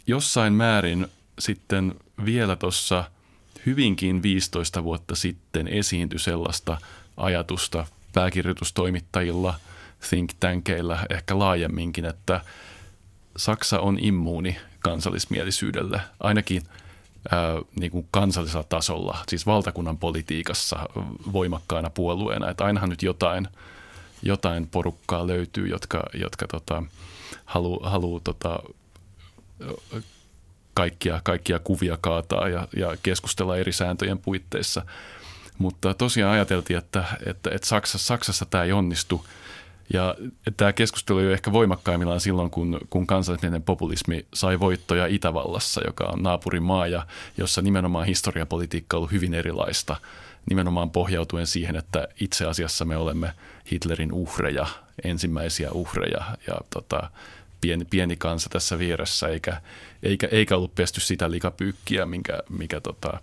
[SPEAKER 3] jossain määrin sitten vielä tuossa hyvinkin 15 vuotta sitten esiintyi sellaista ajatusta pääkirjoitustoimittajilla, think tankeilla ehkä laajemminkin, että – Saksa on immuuni kansallismielisyydelle, ainakin ää, niin kuin kansallisella tasolla, siis valtakunnan politiikassa voimakkaana puolueena. Että ainahan nyt jotain, jotain porukkaa löytyy, jotka, jotka tota, haluaa haluu, tota, kaikkia, kaikkia kuvia kaataa ja, ja keskustella eri sääntöjen puitteissa. Mutta tosiaan ajateltiin, että, että, että Saksassa, Saksassa tämä ei onnistu – Ja tämä keskustelu oli ehkä voimakkaimmillaan silloin, kun, kun kansallismielinen populismi sai voittoja Itävallassa, joka on naapurimaa ja jossa nimenomaan historiapolitiikka on ollut hyvin erilaista, nimenomaan pohjautuen siihen, että itse asiassa me olemme Hitlerin uhreja, ensimmäisiä uhreja ja tota, pieni, pieni kansa tässä vieressä, eikä, eikä, eikä ollut pesty sitä likapyykkiä, minkä, mikä tota,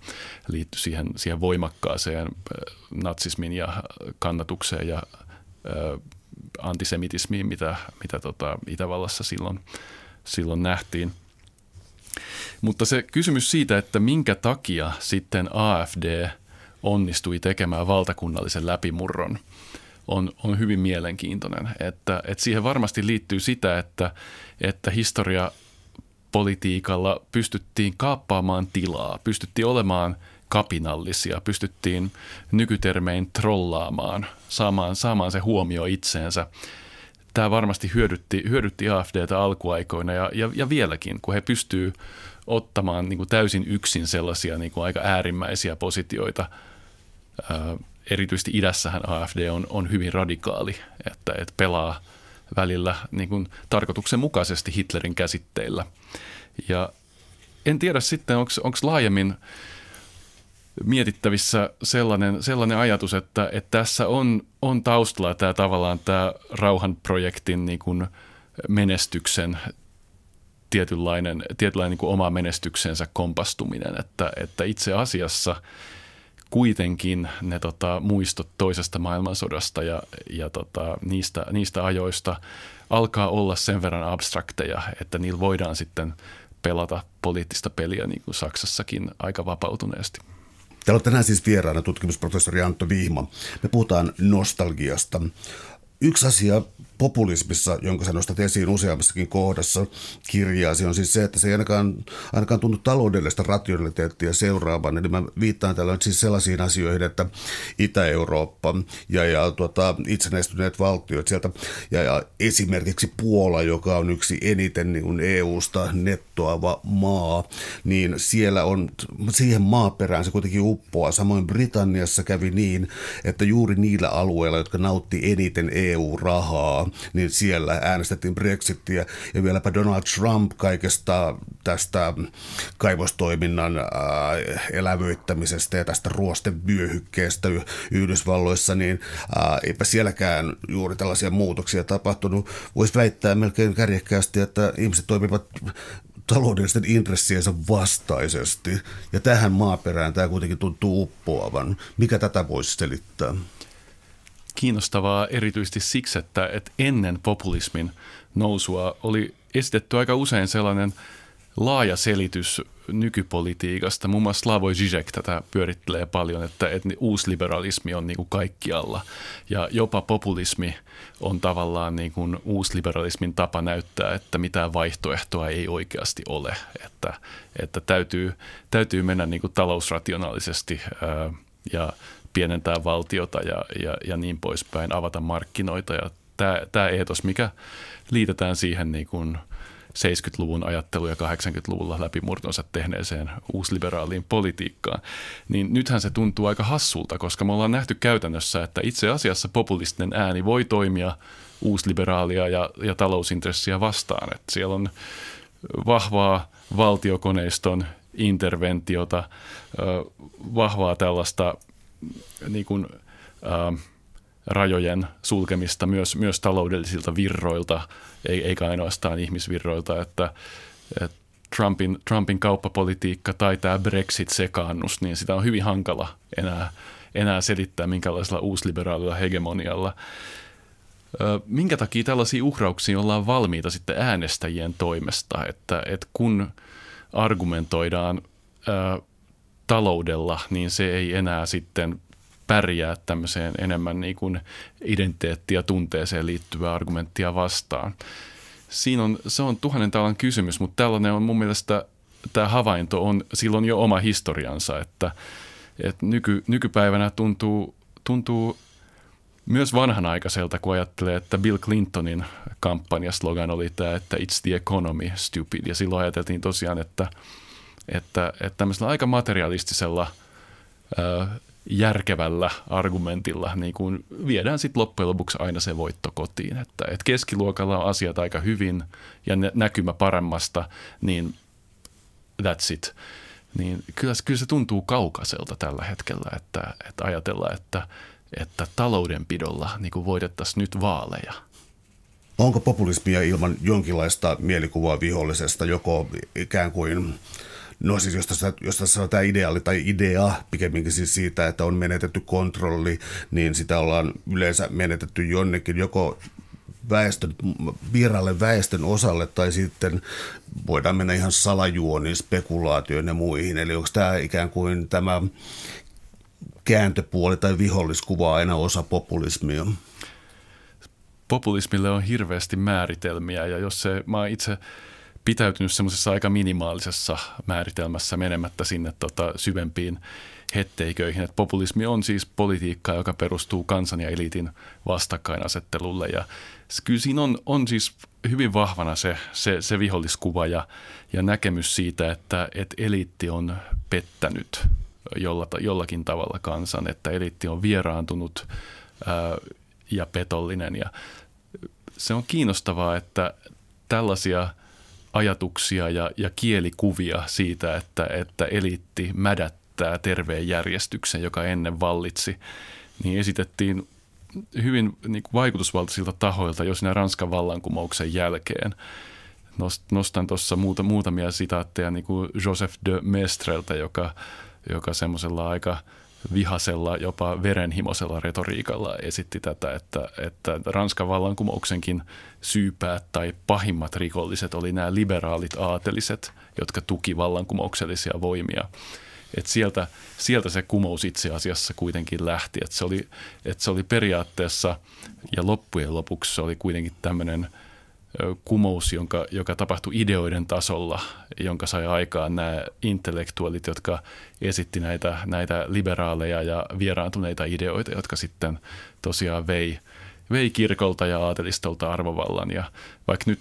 [SPEAKER 3] liittyi siihen, siihen voimakkaaseen natsismin ja kannatukseen ja ö, antisemitismiin, mitä, mitä tota Itävallassa silloin, silloin nähtiin. Mutta se kysymys siitä, että minkä takia sitten AFD onnistui tekemään valtakunnallisen läpimurron, on, on hyvin mielenkiintoinen. Että, että siihen varmasti liittyy sitä, että, että historia politiikalla pystyttiin kaappaamaan tilaa, pystyttiin olemaan – kapinallisia, pystyttiin nykytermein trollaamaan, saamaan, saamaan se huomio itseensä. Tämä varmasti hyödytti, hyödytti AFDtä alkuaikoina ja, ja, ja vieläkin, kun he pystyvät ottamaan niin kuin täysin yksin sellaisia niin kuin aika äärimmäisiä positioita. Ää, erityisesti idässähän AFD on, on hyvin radikaali, että, että pelaa välillä niin kuin tarkoituksenmukaisesti Hitlerin käsitteillä. Ja en tiedä sitten, onko laajemmin mietittävissä sellainen, sellainen ajatus, että, että tässä on, on taustalla tämä tavallaan tämä rauhanprojektin niin kuin menestyksen tietynlainen, tietynlainen niin kuin oma menestyksensä kompastuminen, että, että itse asiassa kuitenkin ne tota, muistot toisesta maailmansodasta ja, ja tota, niistä, niistä ajoista alkaa olla sen verran abstrakteja, että niillä voidaan sitten pelata poliittista peliä niin kuin Saksassakin aika vapautuneesti.
[SPEAKER 2] Täällä on tänään siis vieraana tutkimusprofessori Antto Vihma. Me puhutaan nostalgiasta. Yksi asia populismissa, jonka sä nostat esiin useammassakin kohdassa kirjaasi, on siis se, että se ei ainakaan, ainakaan tunnu taloudellista rationaliteettia seuraavan. Eli mä viittaan täällä nyt siis sellaisiin asioihin, että Itä-Eurooppa ja, ja tuota, itsenäistyneet valtiot sieltä, ja, ja esimerkiksi Puola, joka on yksi eniten niin kuin EU-sta nettoava maa, niin siellä on, siihen maaperään se kuitenkin uppoaa. Samoin Britanniassa kävi niin, että juuri niillä alueilla, jotka nautti eniten EU-rahaa, niin siellä äänestettiin Brexitia ja vieläpä Donald Trump kaikesta tästä kaivostoiminnan elävöittämisestä ja tästä ruostevyöhykkeestä Yhdysvalloissa, niin eipä sielläkään juuri tällaisia muutoksia tapahtunut. Voisi väittää melkein kärjekkäästi, että ihmiset toimivat taloudellisten intressiensä vastaisesti. Ja tähän maaperään tämä kuitenkin tuntuu uppoavan. Mikä tätä voisi selittää?
[SPEAKER 3] Kiinnostavaa erityisesti siksi, että, että ennen populismin nousua oli esitetty aika usein sellainen laaja selitys nykypolitiikasta. Muun muassa Slavoj Žižek tätä pyörittelee paljon, että, että uusliberalismi on niin kuin kaikkialla. Ja jopa populismi on tavallaan niin kuin uusliberalismin tapa näyttää, että mitään vaihtoehtoa ei oikeasti ole. Että, että täytyy, täytyy mennä niin kuin talousrationaalisesti ää, ja pienentää valtiota ja, ja, ja niin poispäin, avata markkinoita. Ja tämä, tämä eetos, mikä liitetään siihen niin kuin 70-luvun ajattelu ja 80-luvulla läpimurtonsa tehneeseen uusliberaaliin politiikkaan, niin nythän se tuntuu aika hassulta, koska me ollaan nähty käytännössä, että itse asiassa populistinen ääni voi toimia uusliberaalia ja, ja talousintressiä vastaan. Että siellä on vahvaa valtiokoneiston interventiota, vahvaa tällaista niin kuin, äh, rajojen sulkemista myös, myös taloudellisilta virroilta, eikä ainoastaan ihmisvirroilta, että, että Trumpin, Trumpin kauppapolitiikka tai tämä Brexit-sekaannus, niin sitä on hyvin hankala enää, enää selittää minkälaisella uusliberaalilla hegemonialla. Minkä takia tällaisia uhrauksia ollaan valmiita sitten äänestäjien toimesta, että, että kun argumentoidaan taloudella, niin se ei enää sitten pärjää tämmöiseen enemmän niin kuin identiteettiä tunteeseen liittyvää argumenttia vastaan. Siinä on, se on tuhannen talan kysymys, mutta tällainen on mun mielestä, tämä havainto on silloin jo oma historiansa, että, että nyky, nykypäivänä tuntuu, tuntuu myös vanhanaikaiselta, kun ajattelee, että Bill Clintonin kampanjaslogan oli tämä, että it's the economy, stupid. Ja silloin ajateltiin tosiaan, että – että, että tämmöisellä aika materialistisella ö, järkevällä argumentilla niin kuin viedään sitten loppujen lopuksi aina se voitto kotiin. Että, että keskiluokalla on asiat aika hyvin ja näkymä paremmasta, niin that's it. Niin kyllä, kyllä se tuntuu kaukaiselta tällä hetkellä, että, että ajatellaan, että, että taloudenpidolla niin kuin voitettaisiin nyt vaaleja –
[SPEAKER 2] Onko populismia ilman jonkinlaista mielikuvaa vihollisesta, joko ikään kuin No siis jos tässä, jos tässä on tämä ideaali tai idea pikemminkin siis siitä, että on menetetty kontrolli, niin sitä ollaan yleensä menetetty jonnekin joko väestön, vieraalle väestön osalle tai sitten voidaan mennä ihan salajuoniin, spekulaatioon ja muihin. Eli onko tämä ikään kuin tämä kääntöpuoli tai viholliskuva aina osa populismia?
[SPEAKER 3] Populismille on hirveästi määritelmiä ja jos se, mä itse pitäytynyt semmoisessa aika minimaalisessa määritelmässä menemättä sinne tota syvempiin hetteiköihin. Et populismi on siis politiikkaa, joka perustuu kansan ja eliitin vastakkainasettelulle ja kyllä siinä on, on siis hyvin vahvana se, se, se viholliskuva ja, ja näkemys siitä, että, että eliitti on pettänyt jolla, jollakin tavalla kansan, että eliitti on vieraantunut ää, ja petollinen ja se on kiinnostavaa, että tällaisia – ajatuksia ja, ja kielikuvia siitä, että, että eliitti mädättää terveen järjestyksen, joka ennen vallitsi, niin esitettiin hyvin niin kuin vaikutusvaltaisilta tahoilta jo siinä Ranskan vallankumouksen jälkeen. Nostan tuossa muuta, muutamia sitaatteja niin kuin Joseph de Mestreltä, joka, joka semmoisella aika – vihasella, jopa verenhimoisella retoriikalla esitti tätä, että, että Ranskan vallankumouksenkin syypäät tai pahimmat rikolliset oli nämä liberaalit aateliset, jotka tuki vallankumouksellisia voimia. Et sieltä, sieltä se kumous itse asiassa kuitenkin lähti, että se oli, että se oli periaatteessa ja loppujen lopuksi se oli kuitenkin tämmöinen – kumous, jonka, joka tapahtui ideoiden tasolla, jonka sai aikaan nämä intellektuaalit, jotka esitti näitä, näitä liberaaleja ja vieraantuneita ideoita, jotka sitten tosiaan vei, vei kirkolta ja aatelistolta arvovallan. Ja vaikka nyt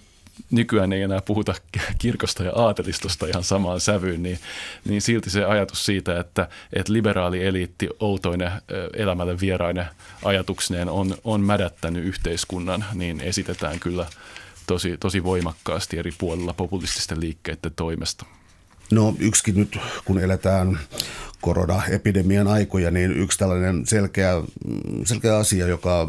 [SPEAKER 3] nykyään ei enää puhuta kirkosta ja aatelistosta ihan samaan sävyyn, niin, niin silti se ajatus siitä, että, että liberaali eliitti outoinen elämälle vierainen ajatuksineen on, on mädättänyt yhteiskunnan, niin esitetään kyllä – tosi, tosi voimakkaasti eri puolilla populististen liikkeiden toimesta.
[SPEAKER 2] No yksikin nyt, kun eletään koronaepidemian aikoja, niin yksi tällainen selkeä, selkeä asia, joka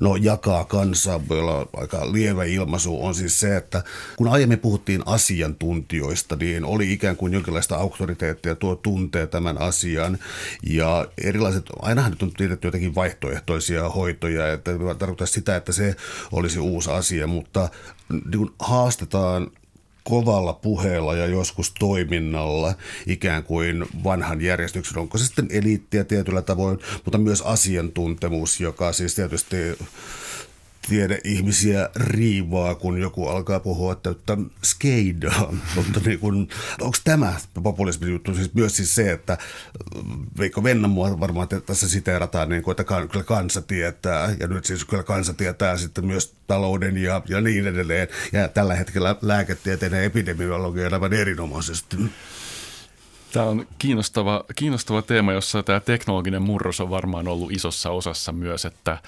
[SPEAKER 2] no, jakaa kansaa, voi olla aika lievä ilmaisu, on siis se, että kun aiemmin puhuttiin asiantuntijoista, niin oli ikään kuin jonkinlaista auktoriteettia, tuo tuntee tämän asian. Ja erilaiset, ainahan nyt on tiedetty jotenkin vaihtoehtoisia hoitoja, että tarkoittaa sitä, että se olisi uusi asia, mutta niin haastetaan kovalla puheella ja joskus toiminnalla ikään kuin vanhan järjestyksen. Onko se sitten eliittiä tietyllä tavoin, mutta myös asiantuntemus, joka siis tietysti ihmisiä riivaa, kun joku alkaa puhua täyttä skeidaa. Mutta niin kun, onko tämä populismin juttu siis myös siis se, että Veikko Vennamo varmaan tässä siteerataan, niin kuin, että kyllä kansa tietää, ja nyt siis kyllä kansa tietää sitten myös talouden ja, ja niin edelleen. Ja tällä hetkellä lääketieteen ja epidemiologia aivan erinomaisesti.
[SPEAKER 3] Tämä on kiinnostava, kiinnostava teema, jossa tämä teknologinen murros on varmaan ollut isossa osassa myös, että,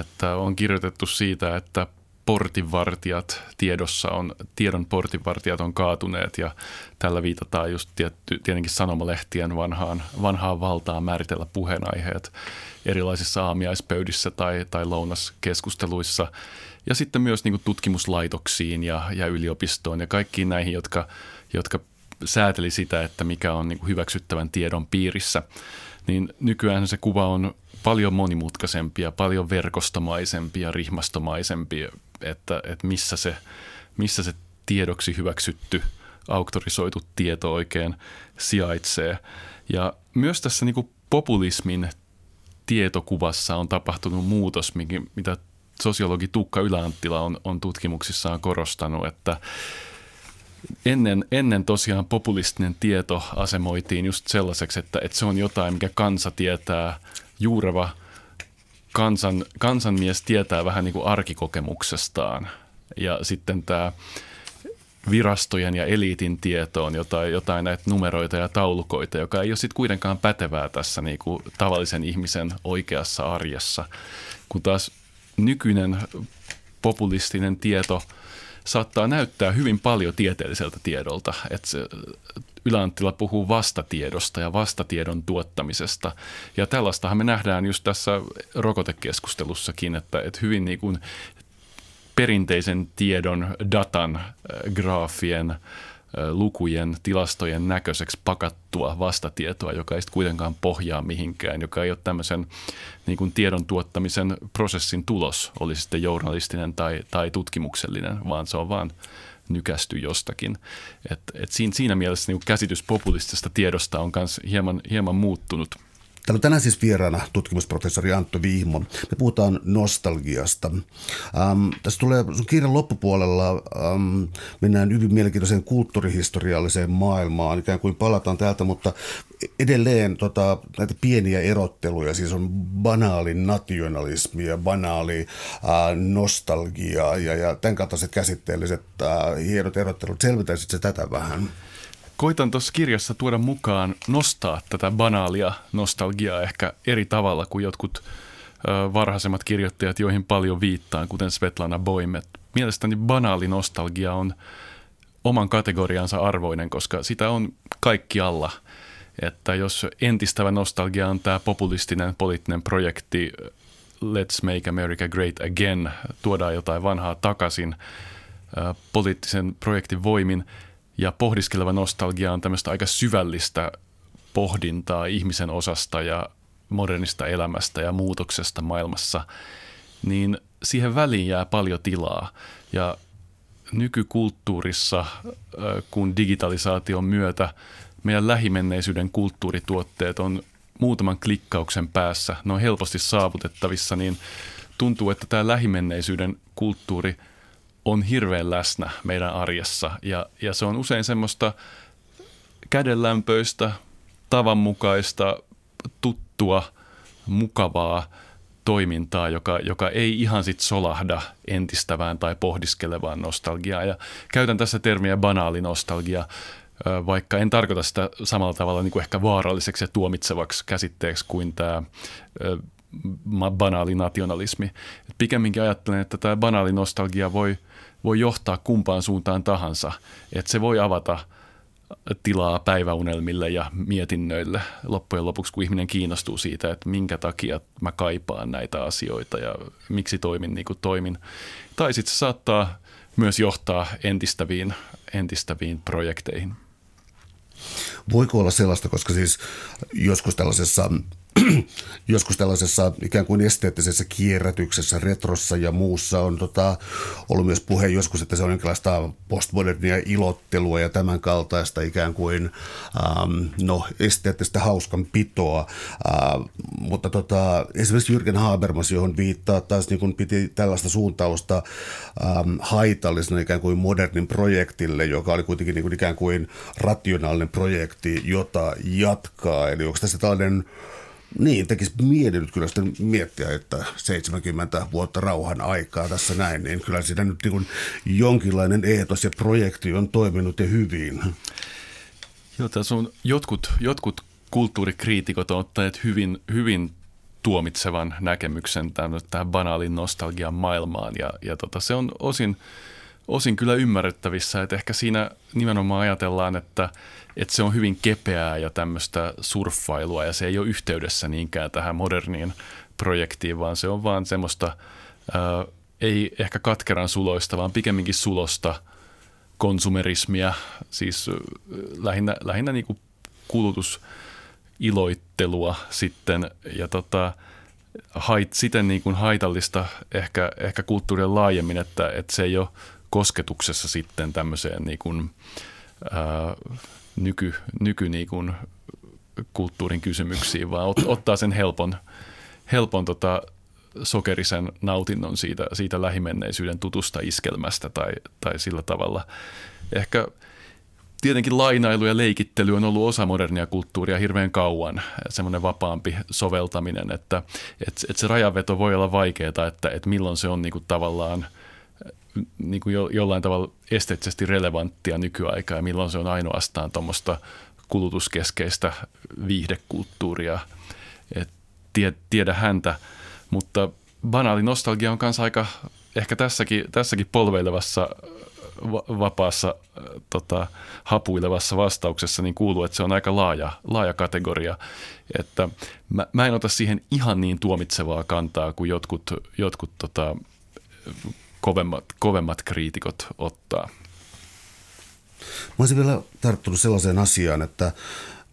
[SPEAKER 3] että on kirjoitettu siitä, että portinvartijat tiedossa on, tiedon portinvartijat on kaatuneet ja tällä viitataan just tietty, tietenkin sanomalehtien vanhaan, vanhaan valtaan määritellä puheenaiheet erilaisissa aamiaispöydissä tai, tai lounaskeskusteluissa. Ja sitten myös niin tutkimuslaitoksiin ja, ja yliopistoon ja kaikkiin näihin, jotka, jotka sääteli sitä, että mikä on niin kuin hyväksyttävän tiedon piirissä, niin nykyään se kuva on paljon monimutkaisempia, paljon verkostomaisempia, rihmastomaisempia, että, että missä, se, missä se tiedoksi hyväksytty, auktorisoitu tieto oikein sijaitsee. Ja myös tässä niin kuin populismin tietokuvassa on tapahtunut muutos, mitä sosiologi Tukka Yläanttila on, on tutkimuksissaan korostanut, että ennen, ennen tosiaan populistinen tieto asemoitiin just sellaiseksi, että, että se on jotain, mikä kansa tietää, juureva kansan, kansanmies tietää vähän niin kuin arkikokemuksestaan. Ja sitten tämä virastojen ja eliitin tietoon jotain, jotain näitä numeroita ja taulukoita, joka ei ole sitten kuitenkaan pätevää tässä niin kuin tavallisen ihmisen oikeassa arjessa. Kun taas nykyinen populistinen tieto saattaa näyttää hyvin paljon tieteelliseltä tiedolta. Että se, Yläanttila puhuu vastatiedosta ja vastatiedon tuottamisesta. Ja tällaistahan me nähdään just tässä rokotekeskustelussakin, että, että hyvin niin kuin perinteisen tiedon, datan, äh, graafien, lukujen, tilastojen näköiseksi pakattua vastatietoa, joka ei kuitenkaan pohjaa mihinkään, joka ei ole tämmöisen niin kuin tiedon tuottamisen prosessin tulos, oli sitten journalistinen tai, tai tutkimuksellinen, vaan se on vaan nykästy jostakin. Et, et siinä, siinä mielessä niin käsitys populistisesta tiedosta on myös hieman, hieman muuttunut –
[SPEAKER 2] Täällä on tänään siis vieraana tutkimusprofessori Antto Vihmo. Me puhutaan nostalgiasta. Ähm, tässä tulee sun kirjan loppupuolella, ähm, mennään hyvin mielenkiintoiseen kulttuurihistorialliseen maailmaan, ikään kuin palataan täältä, mutta edelleen tota, näitä pieniä erotteluja, siis on banaali nationalismi ja banaali äh, nostalgia ja, ja tämän kaltaiset käsitteelliset äh, hienot erottelut. Selvitäisit se tätä vähän?
[SPEAKER 3] Koitan tuossa kirjassa tuoda mukaan, nostaa tätä banaalia nostalgiaa ehkä eri tavalla kuin jotkut varhaisemmat kirjoittajat, joihin paljon viittaan, kuten Svetlana Boimet. Mielestäni banaali nostalgia on oman kategoriansa arvoinen, koska sitä on kaikki alla. Että jos entistävä nostalgia on tämä populistinen poliittinen projekti Let's Make America Great Again, tuodaan jotain vanhaa takaisin poliittisen projektin voimin – ja pohdiskeleva nostalgia on tämmöistä aika syvällistä pohdintaa ihmisen osasta ja modernista elämästä ja muutoksesta maailmassa, niin siihen väliin jää paljon tilaa. Ja nykykulttuurissa, kun digitalisaation myötä meidän lähimenneisyyden kulttuurituotteet on muutaman klikkauksen päässä, ne on helposti saavutettavissa, niin tuntuu, että tämä lähimenneisyyden kulttuuri – on hirveän läsnä meidän arjessa ja, ja se on usein semmoista kädenlämpöistä, tavanmukaista, tuttua, mukavaa toimintaa, joka, joka ei ihan sit solahda entistävään tai pohdiskelevaan nostalgiaan. Ja käytän tässä termiä banaali nostalgia, vaikka en tarkoita sitä samalla tavalla niin kuin ehkä vaaralliseksi ja tuomitsevaksi käsitteeksi kuin tämä banaali nationalismi. Pikemminkin ajattelen, että tämä banaali nostalgia voi – voi johtaa kumpaan suuntaan tahansa. Että se voi avata tilaa päiväunelmille ja mietinnöille loppujen lopuksi, kun ihminen kiinnostuu siitä, että minkä takia mä kaipaan näitä asioita ja miksi toimin niin kuin toimin. Tai sitten se saattaa myös johtaa entistäviin, entistäviin projekteihin.
[SPEAKER 2] Voiko olla sellaista, koska siis joskus tällaisessa joskus tällaisessa ikään kuin esteettisessä kierrätyksessä, retrossa ja muussa on tota, ollut myös puhe joskus, että se on jonkinlaista postmodernia ilottelua ja tämän kaltaista ikään kuin ähm, no, esteettistä hauskan pitoa. Äh, mutta tota, esimerkiksi Jürgen Habermas, johon viittaa taas niin kuin piti tällaista suuntausta ähm, haitallisena ikään kuin modernin projektille, joka oli kuitenkin niin kuin ikään kuin rationaalinen projekti, jota jatkaa. Eli onko tässä tällainen niin, tekisi mieli nyt kyllä sitten miettiä, että 70 vuotta rauhan aikaa tässä näin, niin kyllä siinä nyt niin jonkinlainen eetos ja projekti on toiminut ja hyvin.
[SPEAKER 3] Joo, tässä on jotkut, jotkut kulttuurikriitikot on ottaneet hyvin, hyvin tuomitsevan näkemyksen tähän banaalin nostalgian maailmaan ja, ja tota, se on osin, osin kyllä ymmärrettävissä, että ehkä siinä nimenomaan ajatellaan, että – että se on hyvin kepeää ja tämmöistä surffailua ja se ei ole yhteydessä niinkään tähän moderniin projektiin, vaan se on vaan semmoista ää, ei ehkä katkeran suloista, vaan pikemminkin sulosta konsumerismia, siis lähinnä, lähinnä niin kuin kulutusiloittelua sitten ja tota, hait, siten niin kuin haitallista ehkä, ehkä kulttuurien laajemmin, että, että se ei ole kosketuksessa sitten tämmöiseen niin kuin, ää, nyky, nyky niin kuin kulttuurin kysymyksiin, vaan ot, ottaa sen helpon, helpon tota, sokerisen nautinnon siitä, siitä lähimenneisyyden tutusta iskelmästä tai, tai sillä tavalla. Ehkä tietenkin lainailu ja leikittely on ollut osa modernia kulttuuria hirveän kauan, semmoinen vapaampi soveltaminen, että että, että se rajanveto voi olla vaikeaa, että, että milloin se on niin kuin tavallaan niin kuin jo, jollain tavalla esteettisesti relevanttia nykyaikaa ja milloin se on ainoastaan tuommoista kulutuskeskeistä viihdekulttuuria. Et tie, tiedä häntä, mutta banaali nostalgia on kanssa aika ehkä tässäkin, tässäkin polveilevassa vapaassa tota, hapuilevassa vastauksessa niin kuuluu, että se on aika laaja, laaja kategoria. Että mä, mä en ota siihen ihan niin tuomitsevaa kantaa kuin jotkut, jotkut tota, kovemmat, kovemmat kriitikot ottaa.
[SPEAKER 2] Mä olisin vielä tarttunut sellaiseen asiaan, että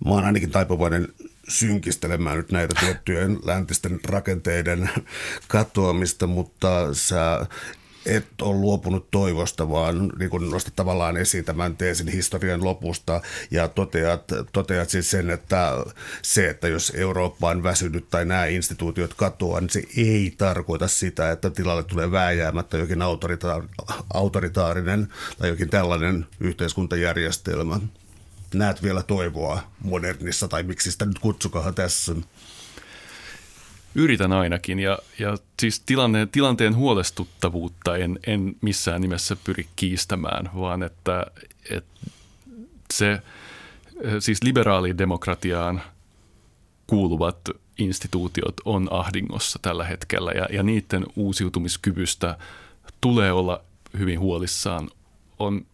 [SPEAKER 2] mä oon ainakin taipuvainen synkistelemään nyt näitä tiettyjen läntisten rakenteiden katoamista, mutta sä et ole luopunut toivosta, vaan niin kun nostat tavallaan esiin tämän teesin historian lopusta ja toteat, toteat siis sen, että se, että jos Eurooppa on väsynyt tai nämä instituutiot katoaa, niin se ei tarkoita sitä, että tilalle tulee vääjäämättä jokin autorita- autoritaarinen tai jokin tällainen yhteiskuntajärjestelmä. Näet vielä toivoa modernissa, tai miksi sitä nyt kutsukahan tässä?
[SPEAKER 3] Yritän ainakin ja, ja siis tilanne, tilanteen huolestuttavuutta en, en missään nimessä pyri kiistämään, vaan että, että se siis liberaalidemokratiaan kuuluvat instituutiot on ahdingossa tällä hetkellä ja, ja niiden uusiutumiskyvystä tulee olla hyvin huolissaan. On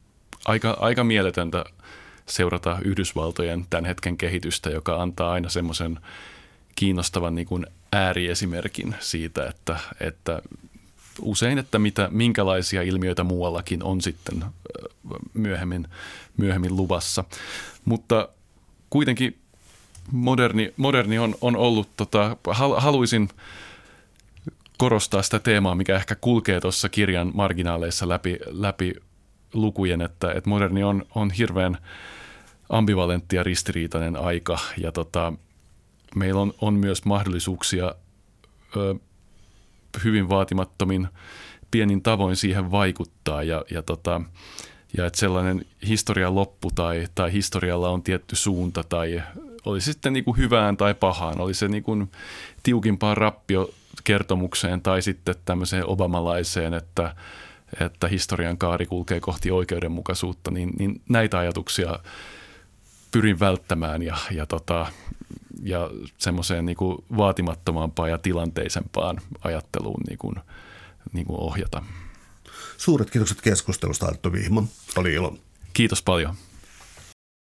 [SPEAKER 3] aika, aika mieletöntä seurata Yhdysvaltojen tämän hetken kehitystä, joka antaa aina semmoisen kiinnostavan niin kuin ääriesimerkin siitä, että, että usein, että mitä, minkälaisia ilmiöitä muuallakin on sitten myöhemmin, myöhemmin luvassa. Mutta kuitenkin moderni, moderni on, on ollut, tota, haluaisin korostaa sitä teemaa, mikä ehkä kulkee tuossa kirjan marginaaleissa läpi, läpi lukujen, että, että moderni on, on hirveän ambivalentti ja ristiriitainen aika ja tota, meillä on, on myös mahdollisuuksia ö, hyvin vaatimattomin pienin tavoin siihen vaikuttaa. Ja, ja, tota, ja että sellainen historian loppu tai, tai historialla on tietty suunta tai oli sitten niin kuin hyvään tai pahaan, oli se niin kuin tiukimpaan rappiokertomukseen tai sitten tämmöiseen obamalaiseen, että, että historian kaari kulkee kohti oikeudenmukaisuutta, niin, niin näitä ajatuksia pyrin välttämään ja, ja tota, ja semmoiseen niin kuin vaatimattomampaan ja tilanteisempaan ajatteluun niin kuin, niin kuin ohjata.
[SPEAKER 2] Suuret kiitokset keskustelusta, Antto Vihmo. Oli ilo.
[SPEAKER 3] Kiitos paljon.